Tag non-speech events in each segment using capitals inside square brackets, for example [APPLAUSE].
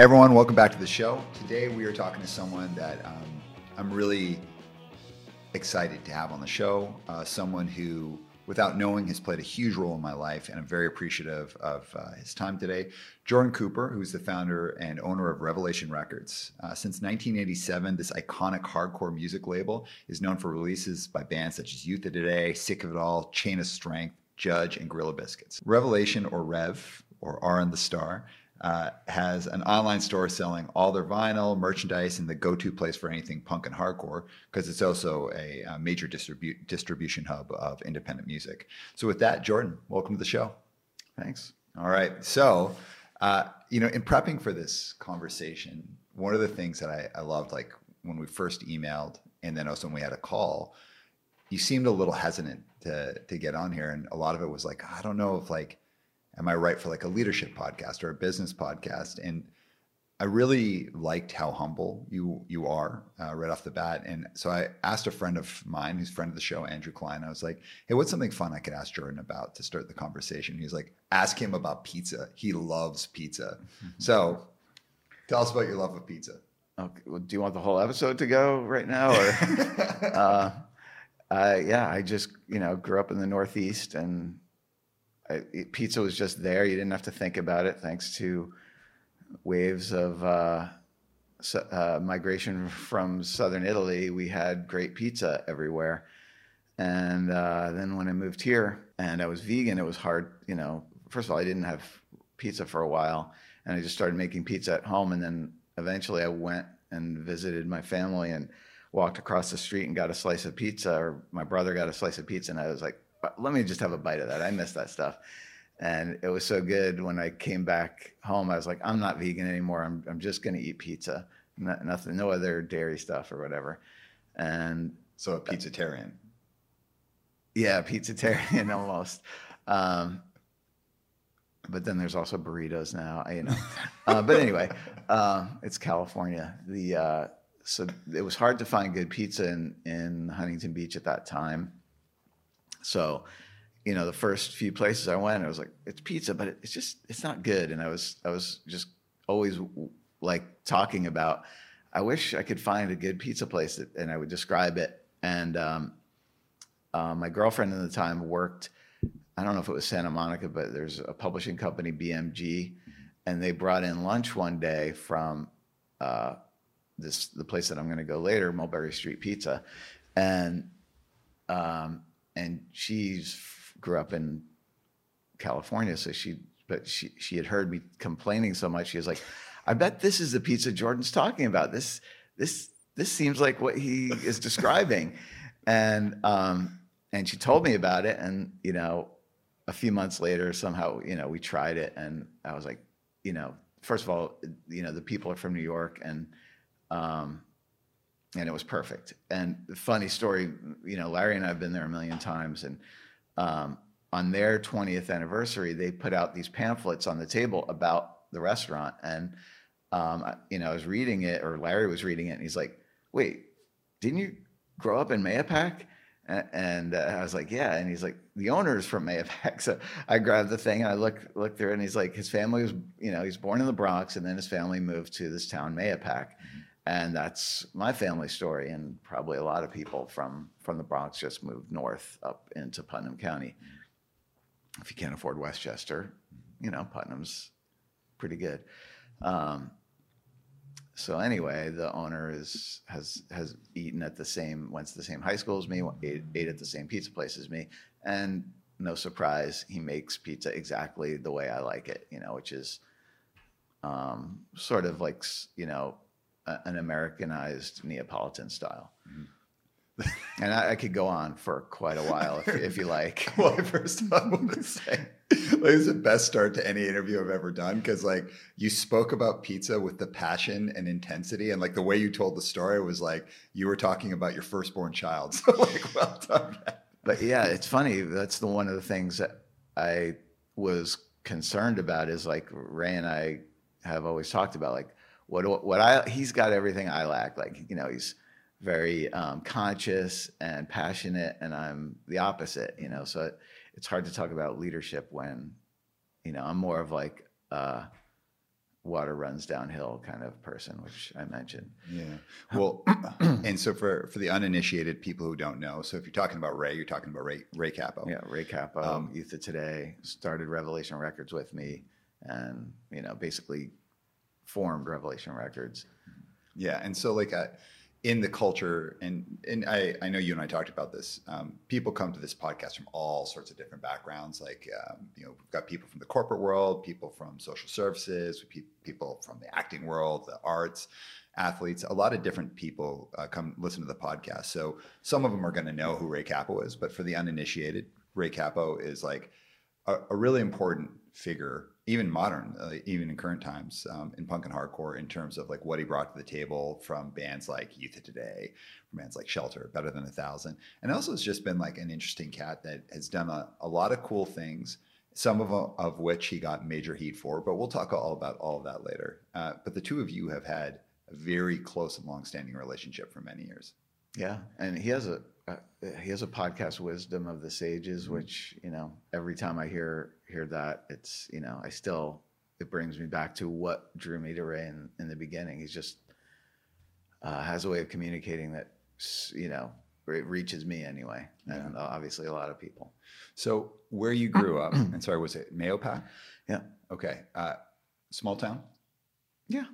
Everyone, welcome back to the show. Today we are talking to someone that um, I'm really excited to have on the show. Uh, someone who, without knowing, has played a huge role in my life, and I'm very appreciative of uh, his time today. Jordan Cooper, who's the founder and owner of Revelation Records. Uh, since 1987, this iconic hardcore music label is known for releases by bands such as Youth of Today, Sick of It All, Chain of Strength, Judge, and Gorilla Biscuits. Revelation, or Rev, or R and the Star, uh, has an online store selling all their vinyl, merchandise, and the go-to place for anything punk and hardcore because it's also a, a major distribu- distribution hub of independent music. So with that, Jordan, welcome to the show. Thanks. All right. So, uh, you know, in prepping for this conversation, one of the things that I, I loved, like when we first emailed, and then also when we had a call, you seemed a little hesitant to to get on here, and a lot of it was like, I don't know if like am I right for like a leadership podcast or a business podcast? And I really liked how humble you you are uh, right off the bat. And so I asked a friend of mine, who's a friend of the show, Andrew Klein. I was like, "Hey, what's something fun I could ask Jordan about to start the conversation?" He's like, "Ask him about pizza. He loves pizza." Mm-hmm. So, tell us about your love of pizza. Okay. Well, do you want the whole episode to go right now, or? [LAUGHS] uh, uh, yeah, I just you know grew up in the Northeast and pizza was just there. You didn't have to think about it, thanks to waves of uh, uh, migration from southern Italy. We had great pizza everywhere. And uh, then when I moved here and I was vegan, it was hard. You know, first of all, I didn't have pizza for a while, and I just started making pizza at home. And then eventually, I went and visited my family and walked across the street and got a slice of pizza, or my brother got a slice of pizza, and I was like, let me just have a bite of that. I miss that stuff. And it was so good when I came back home. I was like, I'm not vegan anymore. I'm, I'm just going to eat pizza, not, nothing, no other dairy stuff or whatever. And so a pizzatarian. Yeah, pizzatarian [LAUGHS] almost. Um, but then there's also burritos now, you know. uh, but anyway, uh, [LAUGHS] it's California. The uh, so it was hard to find good pizza in in Huntington Beach at that time. So, you know, the first few places I went, I was like, it's pizza, but it's just it's not good. And I was I was just always like talking about, I wish I could find a good pizza place, that, and I would describe it. And um, uh, my girlfriend at the time worked. I don't know if it was Santa Monica, but there's a publishing company, BMG, and they brought in lunch one day from uh, this the place that I'm going to go later, Mulberry Street Pizza, and um, and she's grew up in California, so she but she she had heard me complaining so much. She was like, "I bet this is the pizza Jordan's talking about. This this this seems like what he is describing," [LAUGHS] and um, and she told me about it, and you know, a few months later, somehow you know we tried it, and I was like, you know, first of all, you know, the people are from New York, and um, and it was perfect. And funny story, you know, Larry and I have been there a million times, and um, on their 20th anniversary, they put out these pamphlets on the table about the restaurant, and um, you know, I was reading it, or Larry was reading it, and he's like, "Wait, didn't you grow up in Mahopac?" And uh, I was like, "Yeah," and he's like, "The owner is from Mahopac." [LAUGHS] So I grabbed the thing and I looked looked through, it, and he's like, "His family was, you know, he's born in the Bronx, and then his family moved to this town, Mahopac." Mm-hmm and that's my family story and probably a lot of people from from the bronx just moved north up into putnam county. If you can't afford westchester you know putnam's pretty good. Um, so anyway the owner is has has eaten at the same went to the same high school as me ate, ate at the same pizza place as me and no surprise he makes pizza exactly the way i like it you know which is um, sort of like you know an Americanized Neapolitan style. Mm-hmm. [LAUGHS] and I, I, could go on for quite a while if, if you like. [LAUGHS] well, first I want to say, like, it's the best start to any interview I've ever done because, like, you spoke about pizza with the passion and intensity, and like the way you told the story was like you were talking about your firstborn child. [LAUGHS] So, like, well done. But yeah, it's funny. That's the one of the things that I was concerned about is like Ray and I have always talked about, like what what I he's got everything I lack. Like you know, he's very um, conscious and passionate, and I'm the opposite. You know, so it, it's hard to talk about leadership when you know I'm more of like uh, water runs downhill kind of person, which I mentioned. Yeah. Well, [CLEARS THROAT] and so for for the uninitiated people who don't know, so if you're talking about Ray, you're talking about Ray Ray Cappo. Yeah, Ray Cappo, um, Youth of Today, started Revelation Records with me, and you know basically formed Revelation Records. Yeah, and so like. Uh, in the culture and and I, I know you and I talked about this. Um, people come to this podcast from all sorts of different backgrounds. Like um, you know, we've got people from the corporate world, people from social services, people from the acting world, the arts, athletes. A lot of different people uh, come listen to the podcast. So some of them are going to know who Ray Cappo is, but for the uninitiated, Ray Cappo is like a, a really important figure even modern, uh, even in current times, um, in punk and hardcore, in terms of like what he brought to the table from bands like Youth of Today, from bands like Shelter, Better Than a Thousand, and also has just been like an interesting cat that has done a, a lot of cool things. Some of of which he got major heat for, but we'll talk all about all of that later. Uh, but the two of you have had a very close and long-standing relationship for many years. Yeah, and he has a uh, he has a podcast, Wisdom of the Sages, mm-hmm. which you know every time I hear hear that, it's you know I still it brings me back to what drew me to Ray in, in the beginning. He's just uh, has a way of communicating that you know it reaches me anyway, and obviously a lot of people. So where you grew up, [CLEARS THROAT] and sorry, was it Mahopac? Yeah. Okay. Uh, small town. Yeah.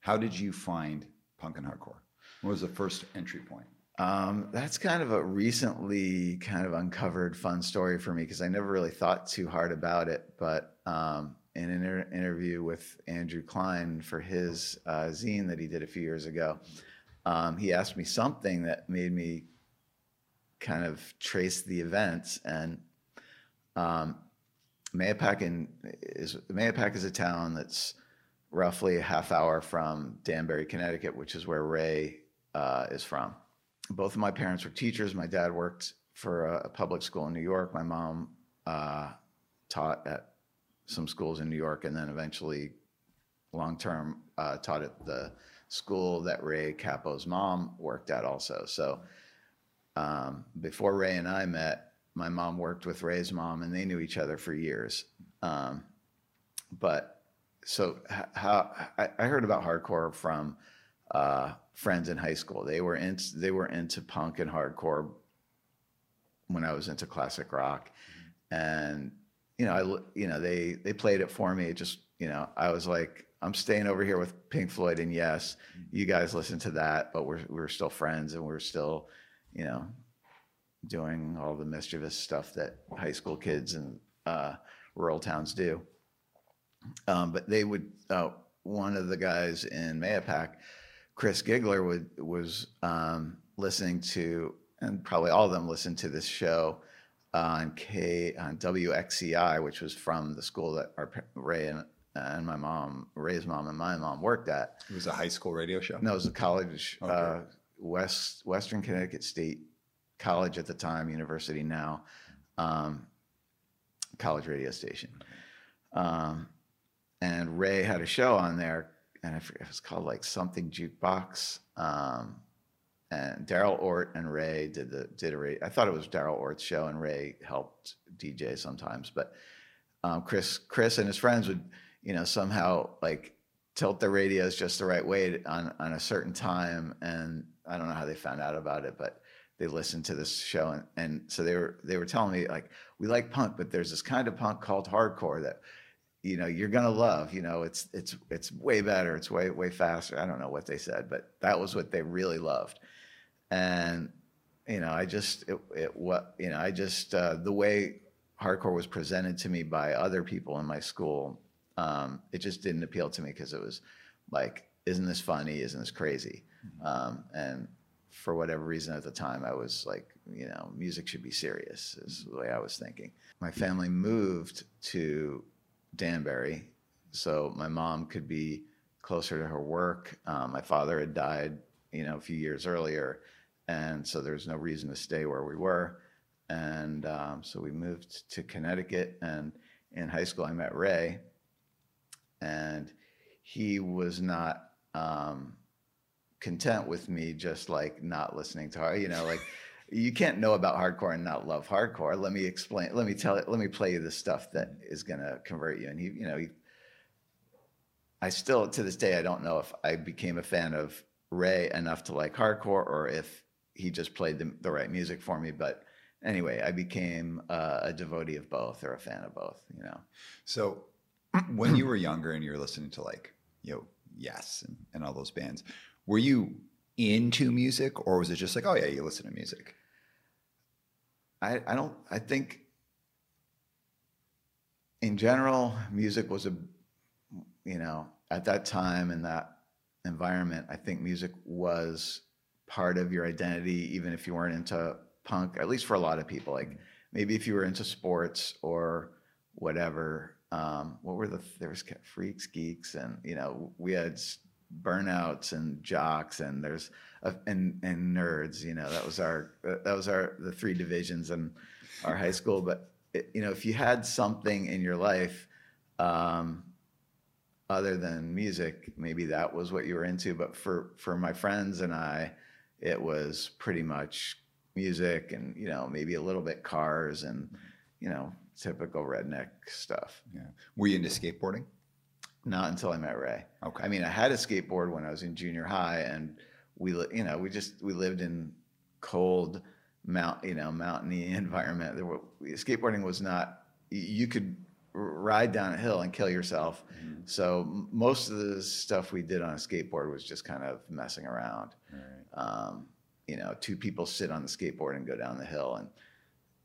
How did you find punk and hardcore? What was the first entry point? Um, that's kind of a recently kind of uncovered fun story for me because I never really thought too hard about it. But um, in an inter- interview with Andrew Klein for his uh, zine that he did a few years ago, um, he asked me something that made me kind of trace the events. And um, Mahopac in, is Mahopac is a town that's roughly a half hour from Danbury, Connecticut, which is where Ray uh, is from. Both of my parents were teachers. My dad worked for a, public school in New York. My mom uh, taught at some schools in New York, and then eventually, long term, uh, taught at the school that Ray Cappo's mom worked at also. So um, before Ray and I met, my mom worked with Ray's mom, and they knew each other for years. Um, but so how I, I heard about hardcore from uh, friends in high school. They were in, they were into punk and hardcore when I was into classic rock, and you know I you know they they played it for me. It just you know I was like I'm staying over here with Pink Floyd and yes, you guys listen to that, but we're we're still friends and we're still you know doing all the mischievous stuff that high school kids and uh, rural towns do. Um, but they would uh, one of the guys in Mahopac Chris Gigler would, was um, listening to, and probably all of them listened to this show on K on WXCI, which was from the school that our Ray and, and my mom, Ray's mom and my mom worked at. It was a high school radio show. No, it was a college, okay. uh, West Western Connecticut State College at the time, university now, um, college radio station. Um, and Ray had a show on there and I forget, it was called like something jukebox. Um, and Daryl Ort and Ray did the did a. I thought it was Daryl Ort's show, and Ray helped DJ sometimes. But um, Chris Chris and his friends would, you know, somehow like tilt the radios just the right way on on a certain time, and I don't know how they found out about it, but they listened to this show, and, and so they were they were telling me like we like punk, but there's this kind of punk called hardcore that you know you're gonna love you know it's it's it's way better it's way way faster i don't know what they said but that was what they really loved. And you know i just it, it what you know i just uh, the way hardcore was presented to me by other people in my school um, it just didn't appeal to me because it was like isn't this funny? Isn't this crazy? Mm-hmm. um, and for whatever reason at the time i was like you know music should be serious is the way i was thinking. My family moved to Danbury, so my mom could be closer to her work. Um, my father had died, you know, a few years earlier, and so there's no reason to stay where we were. And um, so we moved to Connecticut. And in high school, I met Ray, and he was not um, content with me just like not listening to her, you know, like you can't know about hardcore and not love hardcore. Let me explain. Let me tell it. Let me play you the stuff that is going to convert you. And he, you know, he I still to this day I don't know if I became a fan of Ray enough to like hardcore or if he just played the, the right music for me. But anyway, I became uh, a devotee of both or a fan of both. You know. So [CLEARS THROAT] when you were younger and you were listening to like you know Yes and, and all those bands, were you into music or was it just like oh yeah you listen to music? I, I don't I think in general music was a you know at that time in that environment I think music was part of your identity even if you weren't into punk at least for a lot of people like maybe if you were into sports or whatever um, what were the there was freaks geeks and you know we had burnouts and jocks and there's a, and and nerds you know that was our that was our the three divisions in our high school but it, you know if you had something in your life um, other than music maybe that was what you were into but for for my friends and i it was pretty much music and you know maybe a little bit cars and you know typical redneck stuff Yeah. Were you into skateboarding? Not until I met Ray. Okay. I mean, I had a skateboard when I was in junior high, and we, you know, we just we lived in cold mount, you know, mountainy [LAUGHS] environment. There were skateboarding was not. You could ride down a hill and kill yourself. Mm-hmm. So most of the stuff we did on a skateboard was just kind of messing around. Right. Um, you know, two people sit on the skateboard and go down the hill, and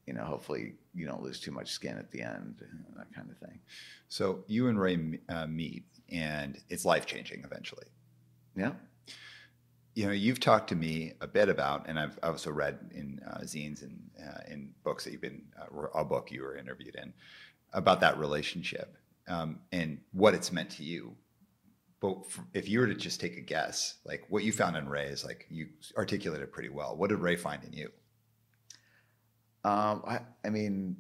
you know, hopefully you don't lose too much skin at the end, that kind of thing. So you and Ray uh, meet, and it's life changing eventually. Yeah. You know, you've talked to me a bit about, and I've also read in uh, zines and uh, in books that you've been, uh, a book you were interviewed in, about that relationship um, and what it's meant to you. But if you were to just take a guess, like what you found in Ray is like you articulated pretty well. What did Ray find in you? Um, I, I mean,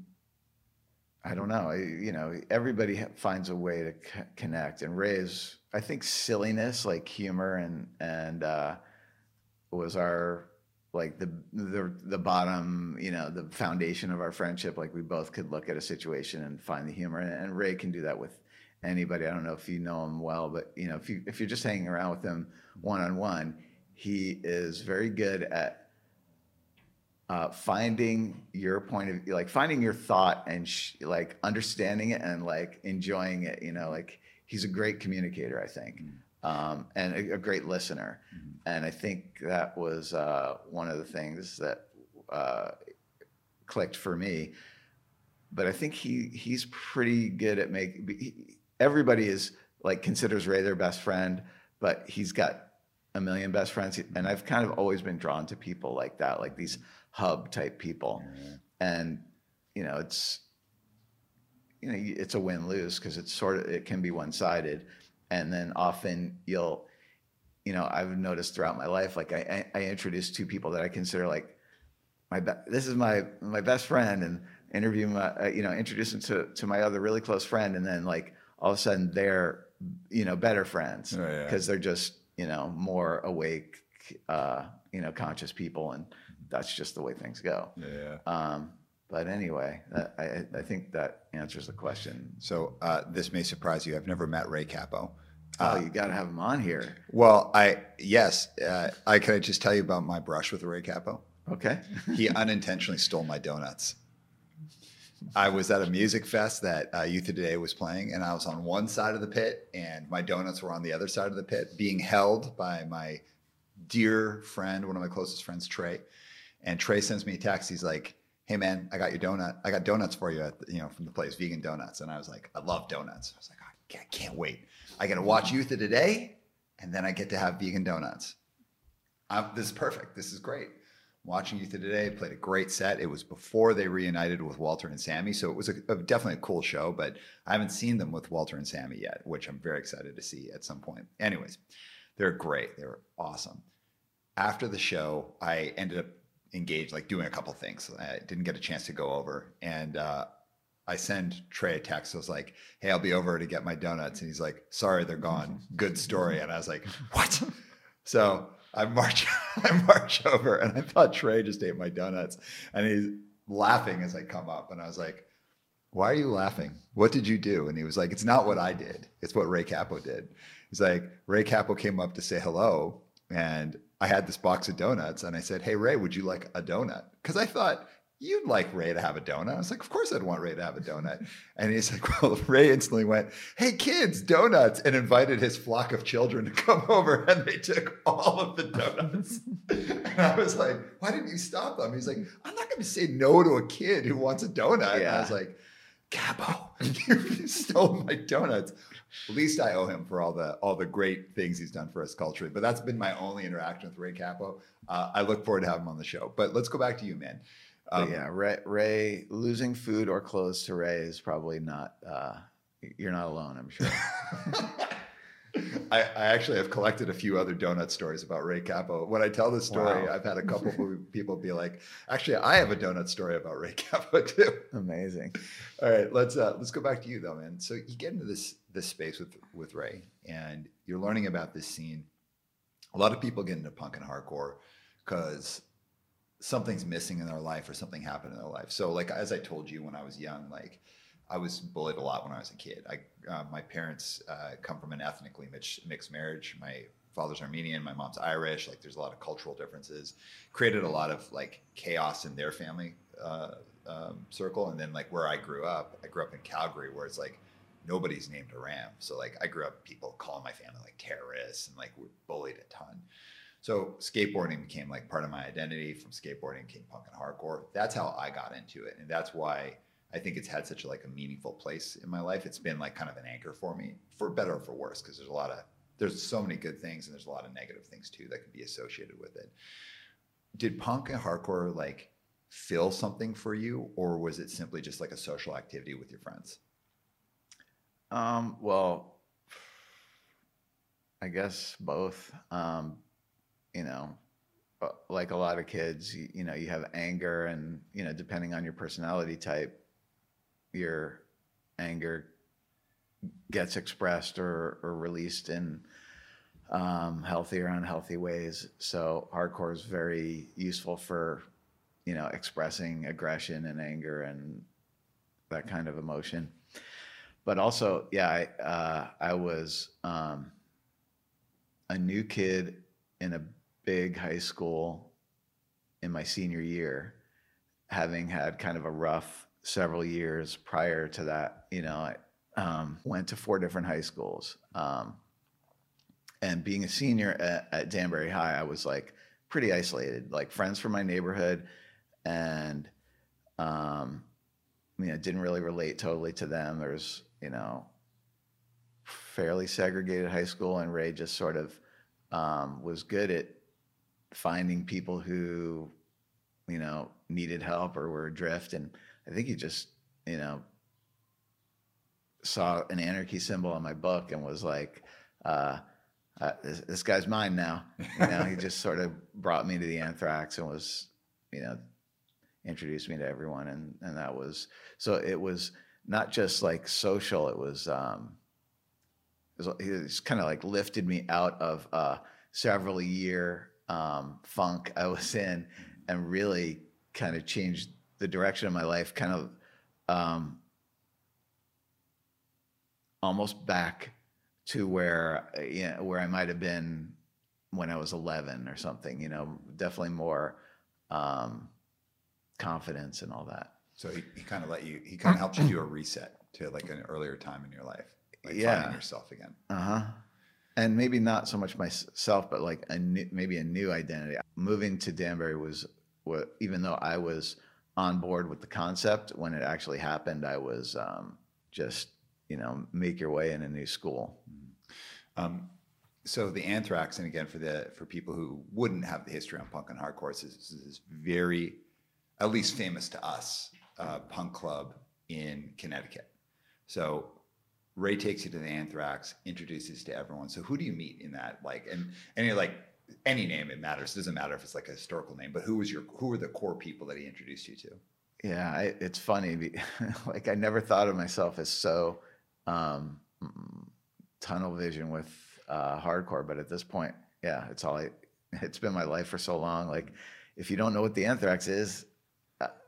I don't know. I, you know, everybody finds a way to c- connect, and Ray's, I think, silliness, like humor, and and uh, was our like the the the bottom, you know, the foundation of our friendship. Like we both could look at a situation and find the humor, and, and Ray can do that with anybody. I don't know if you know him well, but you know, if you if you're just hanging around with him one on one, he is very good at uh, finding your point of like finding your thought and sh- like understanding it and like enjoying it you know like he's a great communicator i think um, and a, a great listener. And i think that was uh, one of the things that uh, clicked for me. But i think he he's pretty good at make he, everybody is like considers ray their best friend but he's got a million best friends. And i've kind of always been drawn to people like that like these hub type people. And you know it's you know it's a win lose because it's sort of it can be one sided and then often you'll you know i've noticed throughout my life like i i, I introduce two people that i consider like my be- this is my my best friend and interview my uh, you know introduce them to to my other really close friend. And then like all of a sudden they're you know better friends Oh, yeah. because they're just you know more awake uh you know conscious people and that's just the way things go Yeah. um but anyway i i think that answers the question So uh, this may surprise you. I've never met Ray Cappo. oh you got to have him on here Well, I yes, uh, I can I just tell you about my brush with Ray Cappo. okay [LAUGHS] He unintentionally stole my donuts. I was at a music fest that uh, Youth of Today was playing, and I was on one side of the pit, and my donuts were on the other side of the pit, being held by my dear friend, one of my closest friends, Trey. And Trey sends me a text. He's like, "Hey man, I got your donut. I got donuts for you, at the, you know, from the place, vegan donuts." And I was like, "I love donuts." I was like, "I can't, can't wait. I get to watch Youth of Today, and then I get to have vegan donuts. I'm, this is perfect. This is great." Watching Youth of Today played a great set. It was before they reunited with Walter and Sammy, so it was a, a- definitely a cool show. But I haven't seen them with Walter and Sammy yet, which I'm very excited to see at some point. Anyways, they're great. They're awesome. After the show, I ended up engaged, like doing a couple things. I didn't get a chance to go over, and uh, I send Trey a text. I was like, "Hey, I'll be over to get my donuts," and he's like, "Sorry, they're gone. Good story." And I was like, "What?" So I march, [LAUGHS] I march over, and I thought Trey just ate my donuts, and he's laughing as I come up, and I was like, why are you laughing? What did you do? And he was like, it's not what I did. It's what Ray Cappo did. He's like, Ray Cappo came up to say hello. And I had this box of donuts. And I said, Hey, Ray, would you like a donut? Because I thought you'd like Ray to have a donut. I was like, Of course I'd want Ray to have a donut. And he's like, [LAUGHS] Well, Ray instantly went, Hey, kids, donuts, and invited his flock of children to come [LAUGHS] over. And they took all of the donuts. [LAUGHS] and I was like, Why didn't you stop them? He's like, I'm not going to say no to a kid who wants a donut. And I was like, Cappo, you stole my donuts. At least I owe him for all the all the great things he's done for us culturally. But that's been my only interaction with Ray Cappo. Uh, I look forward to having him on the show. But let's go back to you, man. Um, yeah, Ray, Ray, losing food or clothes to Ray is probably not. Uh, you're not alone, I'm sure. [LAUGHS] I, I, actually have collected a few other donut stories about Ray Cappo. When I tell this story, wow. I've had a couple [LAUGHS] people be like, "Actually, I have a donut story about Ray Cappo [LAUGHS] too." Amazing. All right, let's uh, let's go back to you though, man. So you get into this this space with with Ray, and you're learning about this scene. A lot of people get into punk and hardcore because something's missing in their life or something happened in their life. So, like as I told you when I was young, like I was bullied a lot when I was a kid. I, uh, my parents uh, come from an ethnically mixed, mixed marriage. My father's Armenian, my mom's Irish. Like, there's a lot of cultural differences. Created a lot of like chaos in their family uh, um, circle. And then like where I grew up, I grew up in Calgary, where it's like nobody's named Aram. So like I grew up people calling my family like terrorists and like we're bullied a ton. So skateboarding became like part of my identity. From skateboarding came punk and hardcore. That's how I got into it, and that's why I think it's had such a, like a meaningful place in my life. It's been like kind of an anchor for me, for better or for worse, because there's a lot of there's so many good things and there's a lot of negative things too that can be associated with it. Did punk and hardcore like fill something for you, or was it simply just like a social activity with your friends? Um, well, I guess both. Um, you know, like a lot of kids, you, you know, you have anger, and you know, depending on your personality type, your anger gets expressed or, or released in um, healthy or unhealthy ways. So hardcore is very useful for, you know, expressing aggression and anger and that kind of emotion. But also, yeah, I, uh, I was um, a new kid in a big high school in my senior year, having had kind of a rough several years prior to that, you know, I um, went to four different high schools. Um, and being a senior at, at, Danbury High, I was like pretty isolated, like friends from my neighborhood, and um, you know, didn't really relate totally to them. There's, you know, fairly segregated high school, and Ray just sort of um, was good at finding people who, you know, needed help or were adrift and I think he just, you know, saw an anarchy symbol on my book and was like, uh, uh, this, this, guy's mine now. You know, he just sort of brought me to the anthrax and was, you know, introduced me to everyone. And, and that was, so it was not just like social, it was, um, it kind of like lifted me out of several year um, funk I was [LAUGHS] in and really kind of changed the direction of my life kind of um, almost back to where you know, where I might have been when I was 11 or something. You know, definitely more um, confidence and all that. So he, he kind of let you. He kind of helped you do a reset to like an earlier time in your life, like yeah. finding yourself again. Uh huh. And maybe not so much myself, but like a new, maybe a new identity. Moving to Danbury was what, even though I was on board with the concept. When it actually happened, I was um, just, you know, make your way in a new school. Mm-hmm. Um, so the Anthrax, and again for the for people who wouldn't have the history on punk and hardcore, is, is very, at least famous to us, uh, punk club in Connecticut. So Ray takes you to the Anthrax, introduces to everyone. So who do you meet in that? Like, and and you're like, any name it matters. It doesn't matter if it's like a historical name, but who was your who were the core people that he introduced you to? Yeah, I, it's funny. [LAUGHS] like I never thought of myself as so um, tunnel vision with uh, hardcore, but at this point, yeah, it's all I. It's been my life for so long. Like, if you don't know what the Anthrax is,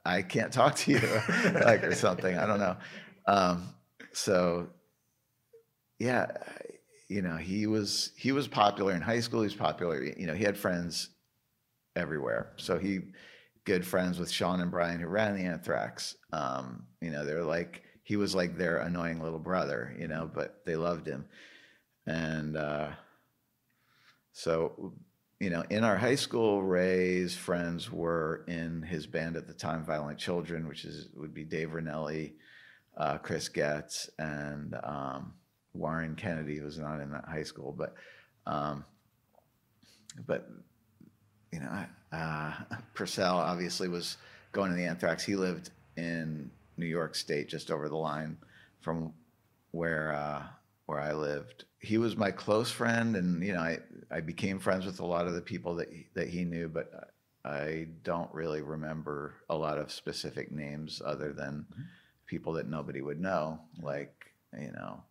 I can't talk to you, [LAUGHS] like or something. I don't know. Um, so, yeah, you know, he was he was popular in high school. He was popular. You know, he had friends everywhere. So he good friends with Sean and Brian who ran the Anthrax. Um, you know, they're like he was like their annoying little brother. You know, but they loved him, and uh, so you know, in our high school, Ray's friends were in his band at the time, Violent Children, which is would be Dave Ranelli, uh, Chris Getz, and um, Warren Kennedy was not in that high school, but um, but you know, uh, [LAUGHS] Porcell obviously was going to the Anthrax. He lived in New York State, just over the line from where uh, where I lived. He was my close friend, and you know, I I became friends with a lot of the people that he, that he knew, but I don't really remember a lot of specific names other than mm-hmm. people that nobody would know, like you know,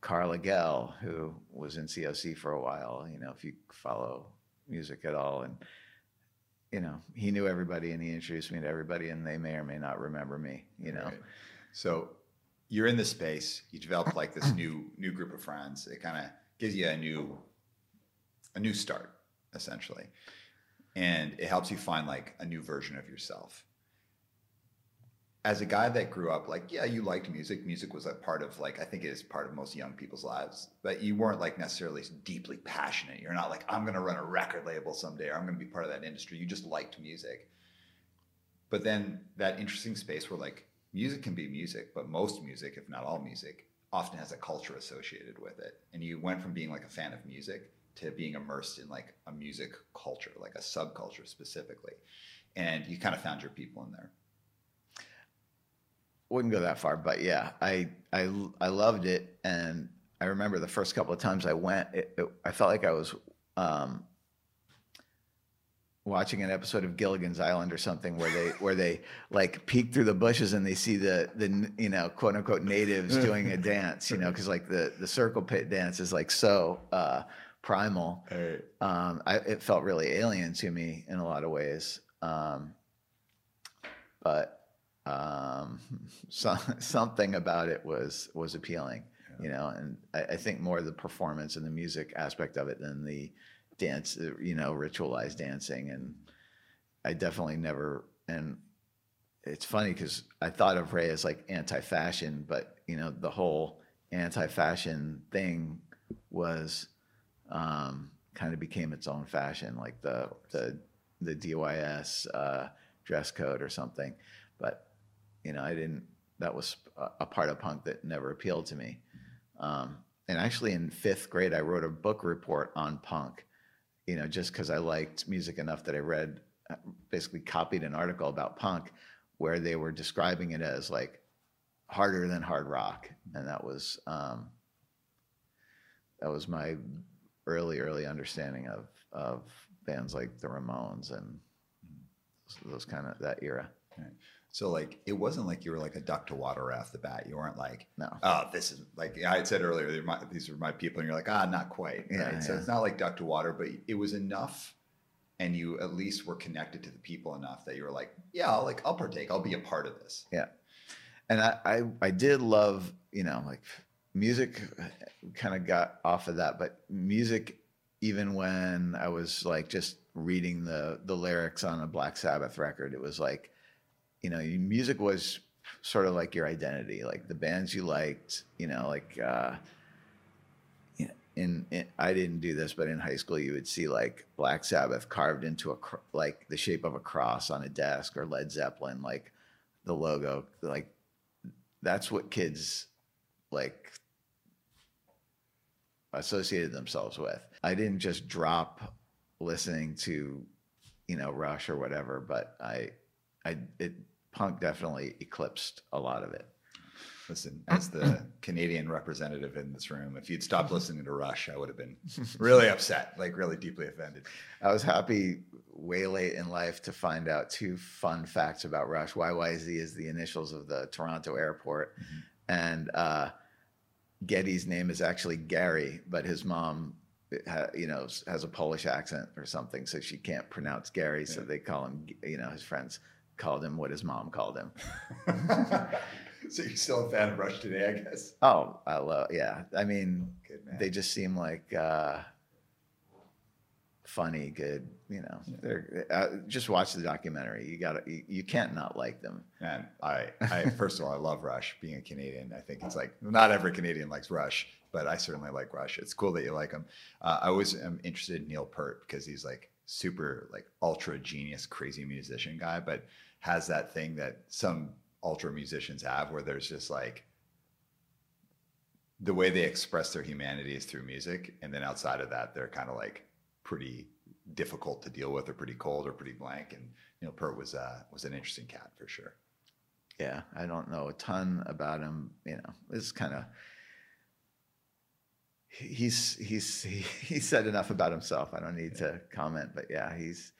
Karl Agell, who was in COC for a while. You know, if you follow music at all, and you know, he knew everybody, and he introduced me to everybody, and they may or may not remember me. You know, Right. So you're in this space. You develop like this [CLEARS THROAT] new new group of friends. It kind of gives you a new a new start, essentially, and it helps you find like a new version of yourself. As a guy that grew up, like yeah, you liked music. Music was a part of like I think it is part of most young people's lives, but you weren't like necessarily deeply passionate. You're not like I'm going to run a record label someday, or I'm going to be part of that industry. You just liked music. But then that interesting space where like music can be music, but most music, if not all music, often has a culture associated with it. And you went from being like a fan of music to being immersed in like a music culture, like a subculture specifically. And you kind of found your people in there. wouldn't go that far, but yeah, I I I loved it, and I remember the first couple of times I went, it, it, I felt like I was um, watching an episode of Gilligan's Island or something where they where they like peek through the bushes and they see the the you know quote unquote natives doing a dance, you know, because like the the circle pit dance is like so uh, primal. Um, I, it felt really alien to me in a lot of ways, um, but um, [LAUGHS] so, something about it was was appealing, you know. And I, I think more the performance and the music aspect of it than the dance, uh, you know, ritualized dancing. And I definitely never. And it's funny because I thought of Ray as like anti-fashion, but you know, the whole anti-fashion thing was um, kind of became its own fashion, like the the the DYS uh, dress code or something. But you know, I didn't. That was a, a part of punk that never appealed to me. Um, and actually, in fifth grade, I wrote a book report on punk. You know, just because I liked music enough that I read, uh, basically copied an article about punk where they were describing it as like harder than hard rock, and that was um, that was my early early understanding of of bands like the Ramones and those, kind of that era. So like it wasn't like you were like a duck to water right off the bat. You weren't like, No. oh, this is like I had said earlier, my, these are my people, and you're like, ah, not quite. Yeah, right? So it's not like duck to water, but it was enough, and you at least were connected to the people enough that you were like, yeah, I'll like I'll partake. I'll be a part of this. Yeah, and I, I I did love you know like music kind of got off of that but music even when I was like just reading the the lyrics on a Black Sabbath record it was like you know music was sort of like your identity like the bands you liked you know like uh in, in I didn't do this but in high school you would see like Black Sabbath carved into a cr- like the shape of a cross on a desk or Led Zeppelin like the logo like that's what kids like associated themselves with. I didn't just drop listening to, you know, Rush or whatever, but I, I, it punk definitely eclipsed a lot of it. Listen, uh, as the [CLEARS THROAT] Canadian representative in this room, if you'd stopped mm-hmm. listening to Rush, I would have been really upset, like really deeply offended. I was happy way late in life to find out two fun facts about Rush. YYZ is the initials of the Toronto airport, mm-hmm. and uh, Geddy's name is actually Gary, but his mom, uh, you know, has a Polish accent or something, so she can't pronounce Gary, so they call him, you know, his friends called him what his mom called him. [LAUGHS] so you're still a fan of Rush today, I guess. Oh, I love. Yeah, I mean, Good man. they just seem like uh, funny, good. You know, they're uh, just watch the documentary. You got you, you can't not like them. And I, I first of all, I love Rush. Being a Canadian, I think it's like not every Canadian likes Rush, but I certainly like Rush. It's cool that you like him. Uh, I always am interested in Neil Peart because he's like super, like ultra genius, crazy musician guy, but has that thing that some ultra musicians have, where there's just like the way they express their humanity is through music, and then outside of that, they're kind of like pretty difficult to deal with, or pretty cold, or pretty blank. And you know Peart was uh, was an interesting cat for sure. Yeah, I don't know a ton about him. You know, it's kind of he's he's he, [LAUGHS] he said enough about himself. I don't need to comment, but yeah, he's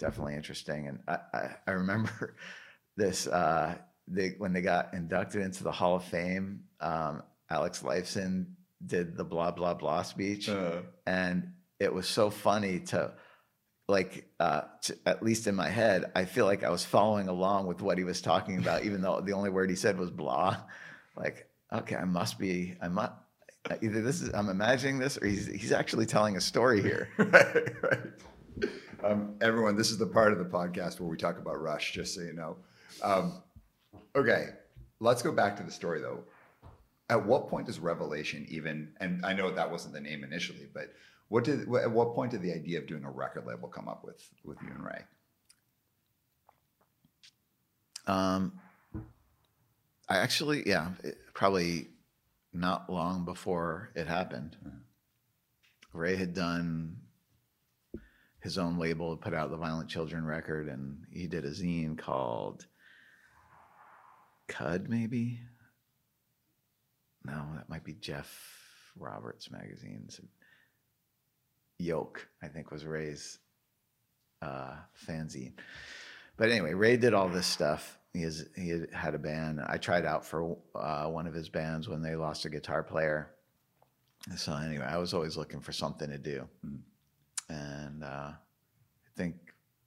definitely interesting. And I I, I remember [LAUGHS] this uh, they when they got inducted into the Hall of Fame. Um, Alex Lifeson did the blah blah blah speech, Uh, and it was so funny to like uh, to, at least in my head i feel like i was following along with what he was talking about [LAUGHS] even though the only word he said was blah like okay i must be i must either this is i'm imagining this or he's, he's actually telling a story here [LAUGHS] right, right. Um, everyone, this is the part of the podcast where we talk about Rush, just so you know. Um, okay, let's go back to the story though. At what point does Revelation even, and I know that wasn't the name initially, but what did, at what point did the idea of doing a record label come up with, with you and Ray? um, i actually yeah it- probably not long before it happened ray had done his own label put out the violent children record and he did a zine called cud maybe? No that might be jeff roberts magazines yoke i think was ray's uh, fanzine. But anyway ray did all this stuff. He, is, he had, a band. I tried out for uh, one of his bands when they lost a guitar player. So anyway i was always looking for something to do and uh, I think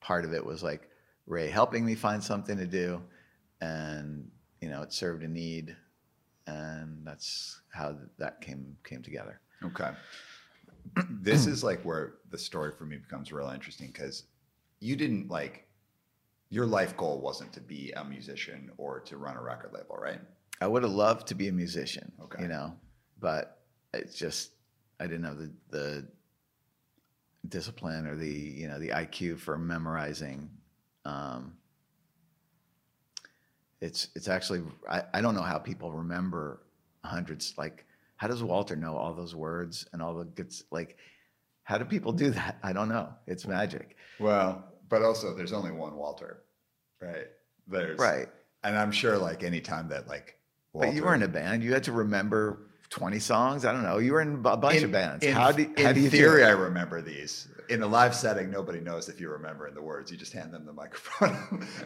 part of it was like Ray helping me find something to do, and you know it served a need, and that's how that came came together. Okay. [CLEARS THROAT] this is like where the story for me becomes real interesting because you didn't like your life goal wasn't to be a musician or to run a record label, right? I would have loved to be a musician, Okay. you know, but it's just I didn't have the the discipline or the you know the IQ for memorizing. Um, it's it's actually I, I don't know how people remember hundreds like how does Walter know all those words and all the good like how do people do that? I don't know. It's magic. Well, but also there's only one Walter, right? There's Right. and I'm sure like anytime that like Walter, But you were in a band. You had to remember 20 songs. I don't know. You were in a bunch in, of bands. In, how do, how in do you theory, it? I remember these. In a live setting, nobody knows if you're remembering the words. You just hand them the microphone. [LAUGHS]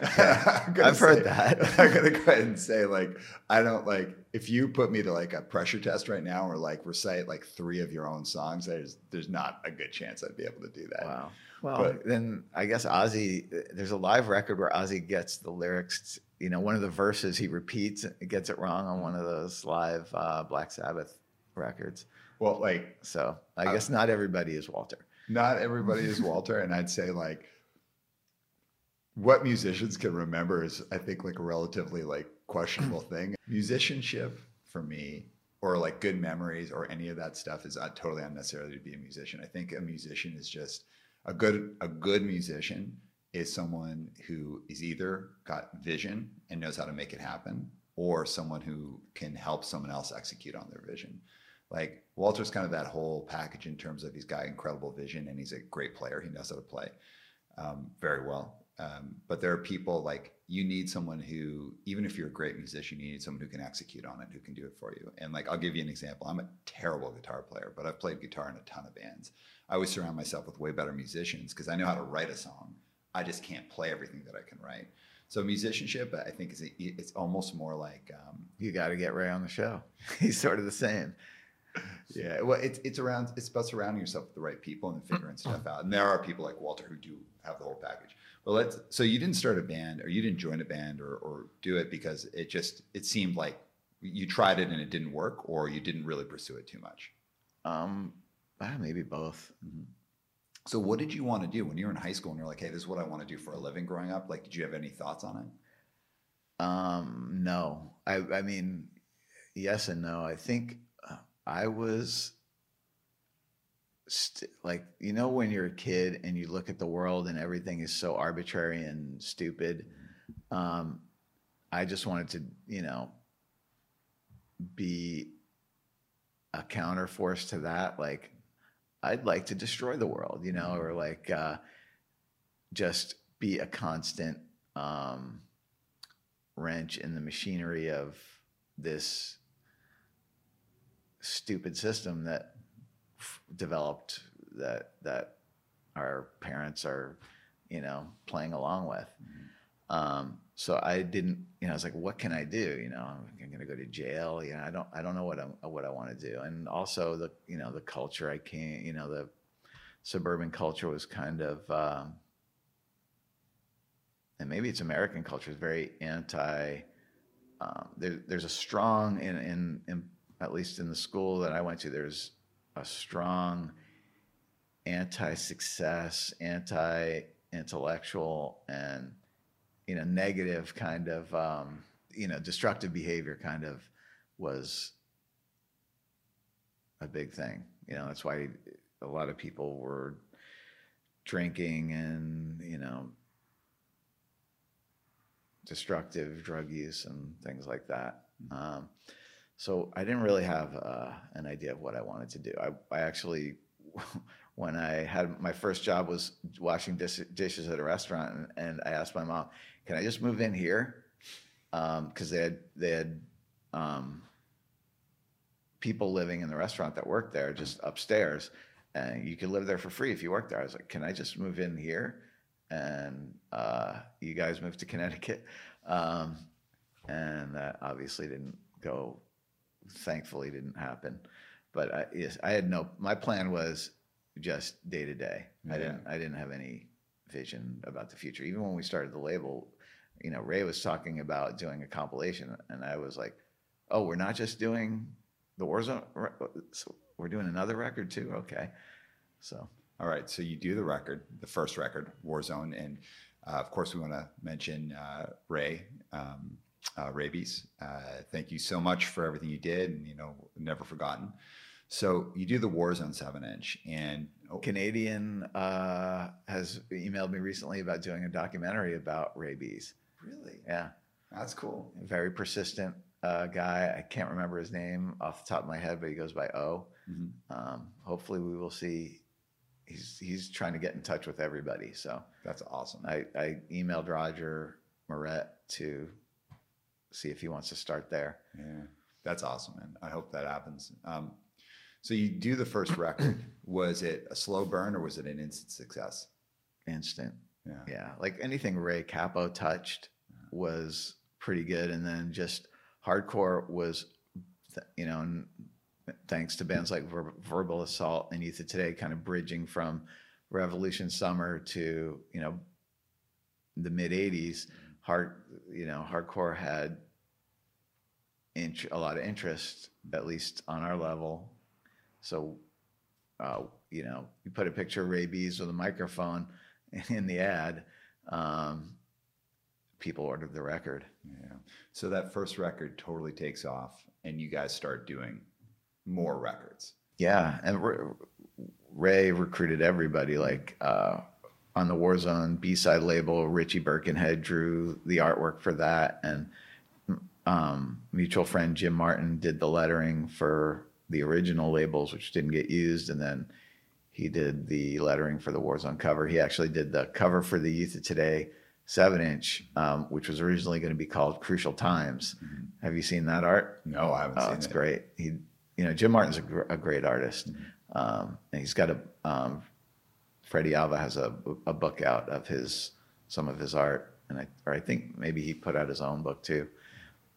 Gonna I've heard that. [LAUGHS] I'm gonna go ahead and say, like, I don't like if you put me to like a pressure test right now, or like recite like three of your own songs. There's there's not a good chance I'd be able to do that. Wow. Well, But- then I guess Ozzy, there's a live record where Ozzy gets the lyrics, you know, one of the verses he repeats, gets it wrong on one of those live uh, Black Sabbath records. Well, like So I Uh, guess not everybody is Walter. not everybody is Walter, and I'd say like what musicians can remember is I think like a relatively like questionable [CLEARS THROAT] thing. Musicianship for me, or like good memories, or any of that stuff is uh, totally unnecessary to be a musician. I think a musician is just a good a good musician is someone who is either got vision and knows how to make it happen, or someone who can help someone else execute on their vision like Walter's kind of that whole package in terms of he's got incredible vision and he's a great player. He knows how to play um, very well. Um, but there are people like you need someone who, even if you're a great musician, you need someone who can execute on it, who can do it for you. And like I'll give you an example. I'm a terrible guitar player, but I've played guitar in a ton of bands. I always surround myself with way better musicians because I know how to write a song. I just can't play everything that I can write. So musicianship, I think, is a, it's almost more like um, You got to get Ray on the show. [LAUGHS] He's sort of the same. Yeah, well, it's it's around it's about surrounding yourself with the right people and figuring stuff out. And there are people like Walter who do have the whole package. Well, let's. So you didn't start a band, or you didn't join a band, or or do it because it just it seemed like you tried it and it didn't work, or you didn't really pursue it too much. Um, ah, maybe both. So what did you want to do when you were in high school and you're like, hey, this is what I want to do for a living growing up? Like, did you have any thoughts on it? Um, no, I, I mean, yes and no. I think uh, I was st- like, you know, when you're a kid and you look at the world and everything is so arbitrary and stupid. Um, I just wanted to, you know, be a counterforce to that. Like, I'd like to destroy the world, you know, or like uh, just be a constant um, wrench in the machinery of this stupid system that f- developed that that our parents are, you know, playing along with. Um, so I didn't, you know, I was like, what can I do? You know, I'm going to go to jail. You know, I don't, I don't know what I'm, what I want to do. And also the, you know, the culture I can't, you know, the suburban culture was kind of, um, and maybe it's American culture is very anti, um, there, there's a strong, in, in, in, at least in the school that I went to, there's a strong anti-success, anti-intellectual, and you know negative kind of um, you know destructive behavior kind of was a big thing. You know that's why a lot of people were drinking and you know destructive drug use and things like that. Um, so I didn't really have uh, an idea of what I wanted to do. I, I actually, [LAUGHS] when I had my first job was washing dis- dishes at a restaurant, and, and, I asked my mom, "Can I just move in here?" Because um, they had they had um, people living in the restaurant that worked there just upstairs, and you could live there for free if you worked there. I was like, "Can I just move in here?" And uh, you guys moved to Connecticut, um, and that obviously didn't go thankfully didn't happen. But I, yes, I had no. My plan was just day to day. I didn't. I didn't have any vision about the future. Even when we started the label, you know, Ray was talking about doing a compilation, and I was like, "Oh, we're not just doing the Warzone. We're doing another record too. Okay." So. All right. So you do the record, the first record, Warzone, and uh, of course we want to mention uh, Ray. Um, uh, Raybeez. Uh, thank you so much for everything you did, and you know, never forgotten. So you do the Warzone seven inch, and oh. Canadian uh, has emailed me recently about doing a documentary about Raybeez. Really? Yeah, that's cool. Very persistent uh, guy. I can't remember his name off the top of my head, but he goes by O. Mm-hmm. Um, hopefully, we will see. He's he's trying to get in touch with everybody. So that's awesome. I, I emailed Roger Miret to see if he wants to start there. Yeah, that's awesome, man. I hope that happens. Um, so you do the first record. [CLEARS THROAT] was it a slow burn or was it an instant success? Instant. Yeah. Yeah. Like anything Ray Cappo touched was pretty good, and then just hardcore was, you know, thanks to bands like Ver- Verbal Assault and Youth of Today, kind of bridging from Revolution Summer to you know the mid '80s hard, you know, hardcore had int- a lot of interest, at least on our level. So, uh, you know, you put a picture of Ray Raybeez with a microphone [LAUGHS] in the ad. Um, people ordered the record. Yeah. So that first record totally takes off, and you guys start doing more records. Yeah, and Ray recruited everybody. Like uh, on the Warzone B side label, Richie Birkenhead drew the artwork for that, and um, mutual friend Jim Martin did the lettering for the original labels, which didn't get used, and then he did the lettering for the Warzone cover. He actually did the cover for the Youth of Today seven inch, um, which was originally going to be called Crucial Times. Mm-hmm. Have you seen that art? No, I haven't. Oh, it's it. great. He, you know, Jim Martin's a, gr- a great artist, mm-hmm. um, and he's got a um, Freddie Alva has a, a book out of his some of his art, and I or I think maybe he put out his own book too.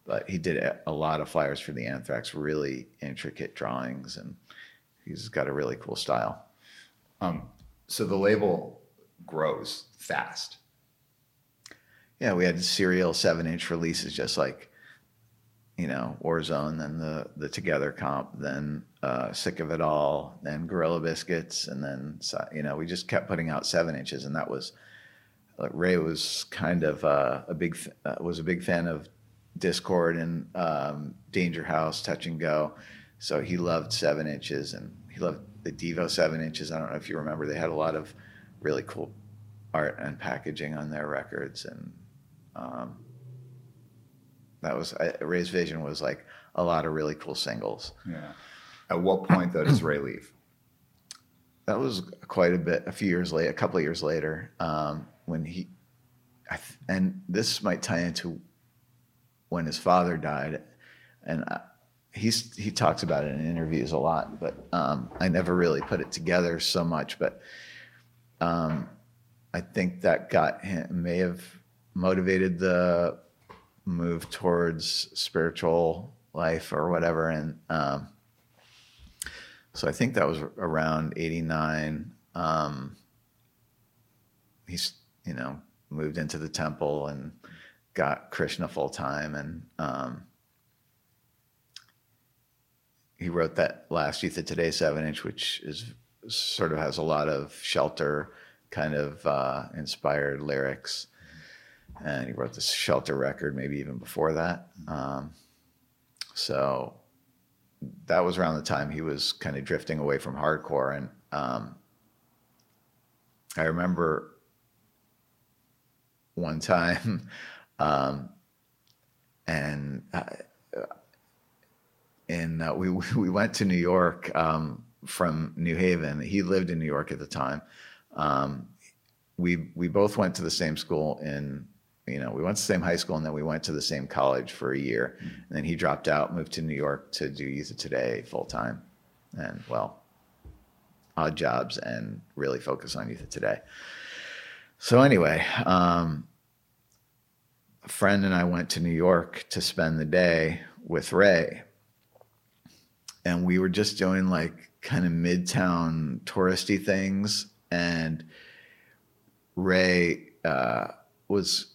But he did a lot of flyers for the Anthrax, really intricate drawings, and he's got a really cool style. Um, so the label grows fast. yeah, we had serial seven inch releases, just like you know Warzone, then the the Together comp, then uh, Sick of It All, then Gorilla Biscuits, and then you know we just kept putting out seven inches, and that was like, Ray was kind of uh, a big uh, was a big fan of Dischord and um, Danger House, Touch and Go, so he loved seven inches, and he loved the Devo seven inches. I don't know if you remember, they had a lot of really cool art and packaging on their records, and um, that was I, Ray's vision was like a lot of really cool singles. Yeah. At what point though does Ray leave? That was quite a bit, a few years later, a couple of years later, um, when he, I th- and this might tie into when his father died, and I, he's he talks about it in interviews a lot, but um, I never really put it together so much. But um, I think that got him may have motivated the move towards spiritual life or whatever, and um, so I think that was around '89. Um, he's you know moved into the temple and got Krishna full time, and um, he wrote that last Youth of Today seven inch, which is sort of has a lot of shelter kind of uh, inspired lyrics. And he wrote this shelter record maybe even before that. Um, so that was around the time he was kind of drifting away from hardcore. And um, I remember one [LAUGHS] time, um, and uh, and uh, we [LAUGHS] we went to New York um, from New Haven. He lived in New York at the time. Um, we we both went to the same school in you know we went to the same high school and then we went to the same college for a year. And then he dropped out, moved to New York to do Youth of Today full time, and well, odd jobs and really focus on Youth of Today. So anyway, um, a friend and I went to New York to spend the day with Ray, and we were just doing like kind of midtown touristy things, and Ray uh, was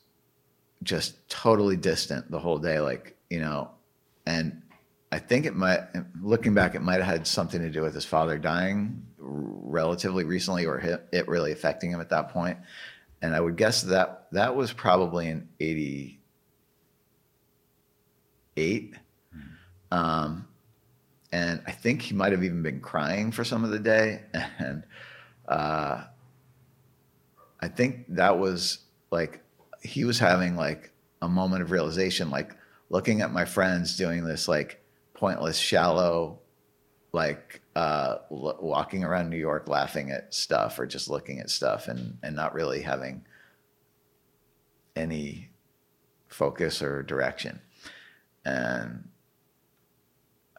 just totally distant the whole day, like you know, and I think it might, looking back, it might have had something to do with his father dying relatively recently, or it really affecting him at that point. And I would guess that that was probably in '88. Um, and I think he might have even been crying for some of the day. [LAUGHS] And uh, I think that was like he was having like a moment of realization, like looking at my friends doing this like pointless, shallow, like uh, l- walking around New York laughing at stuff or just looking at stuff and and not really having any focus or direction. And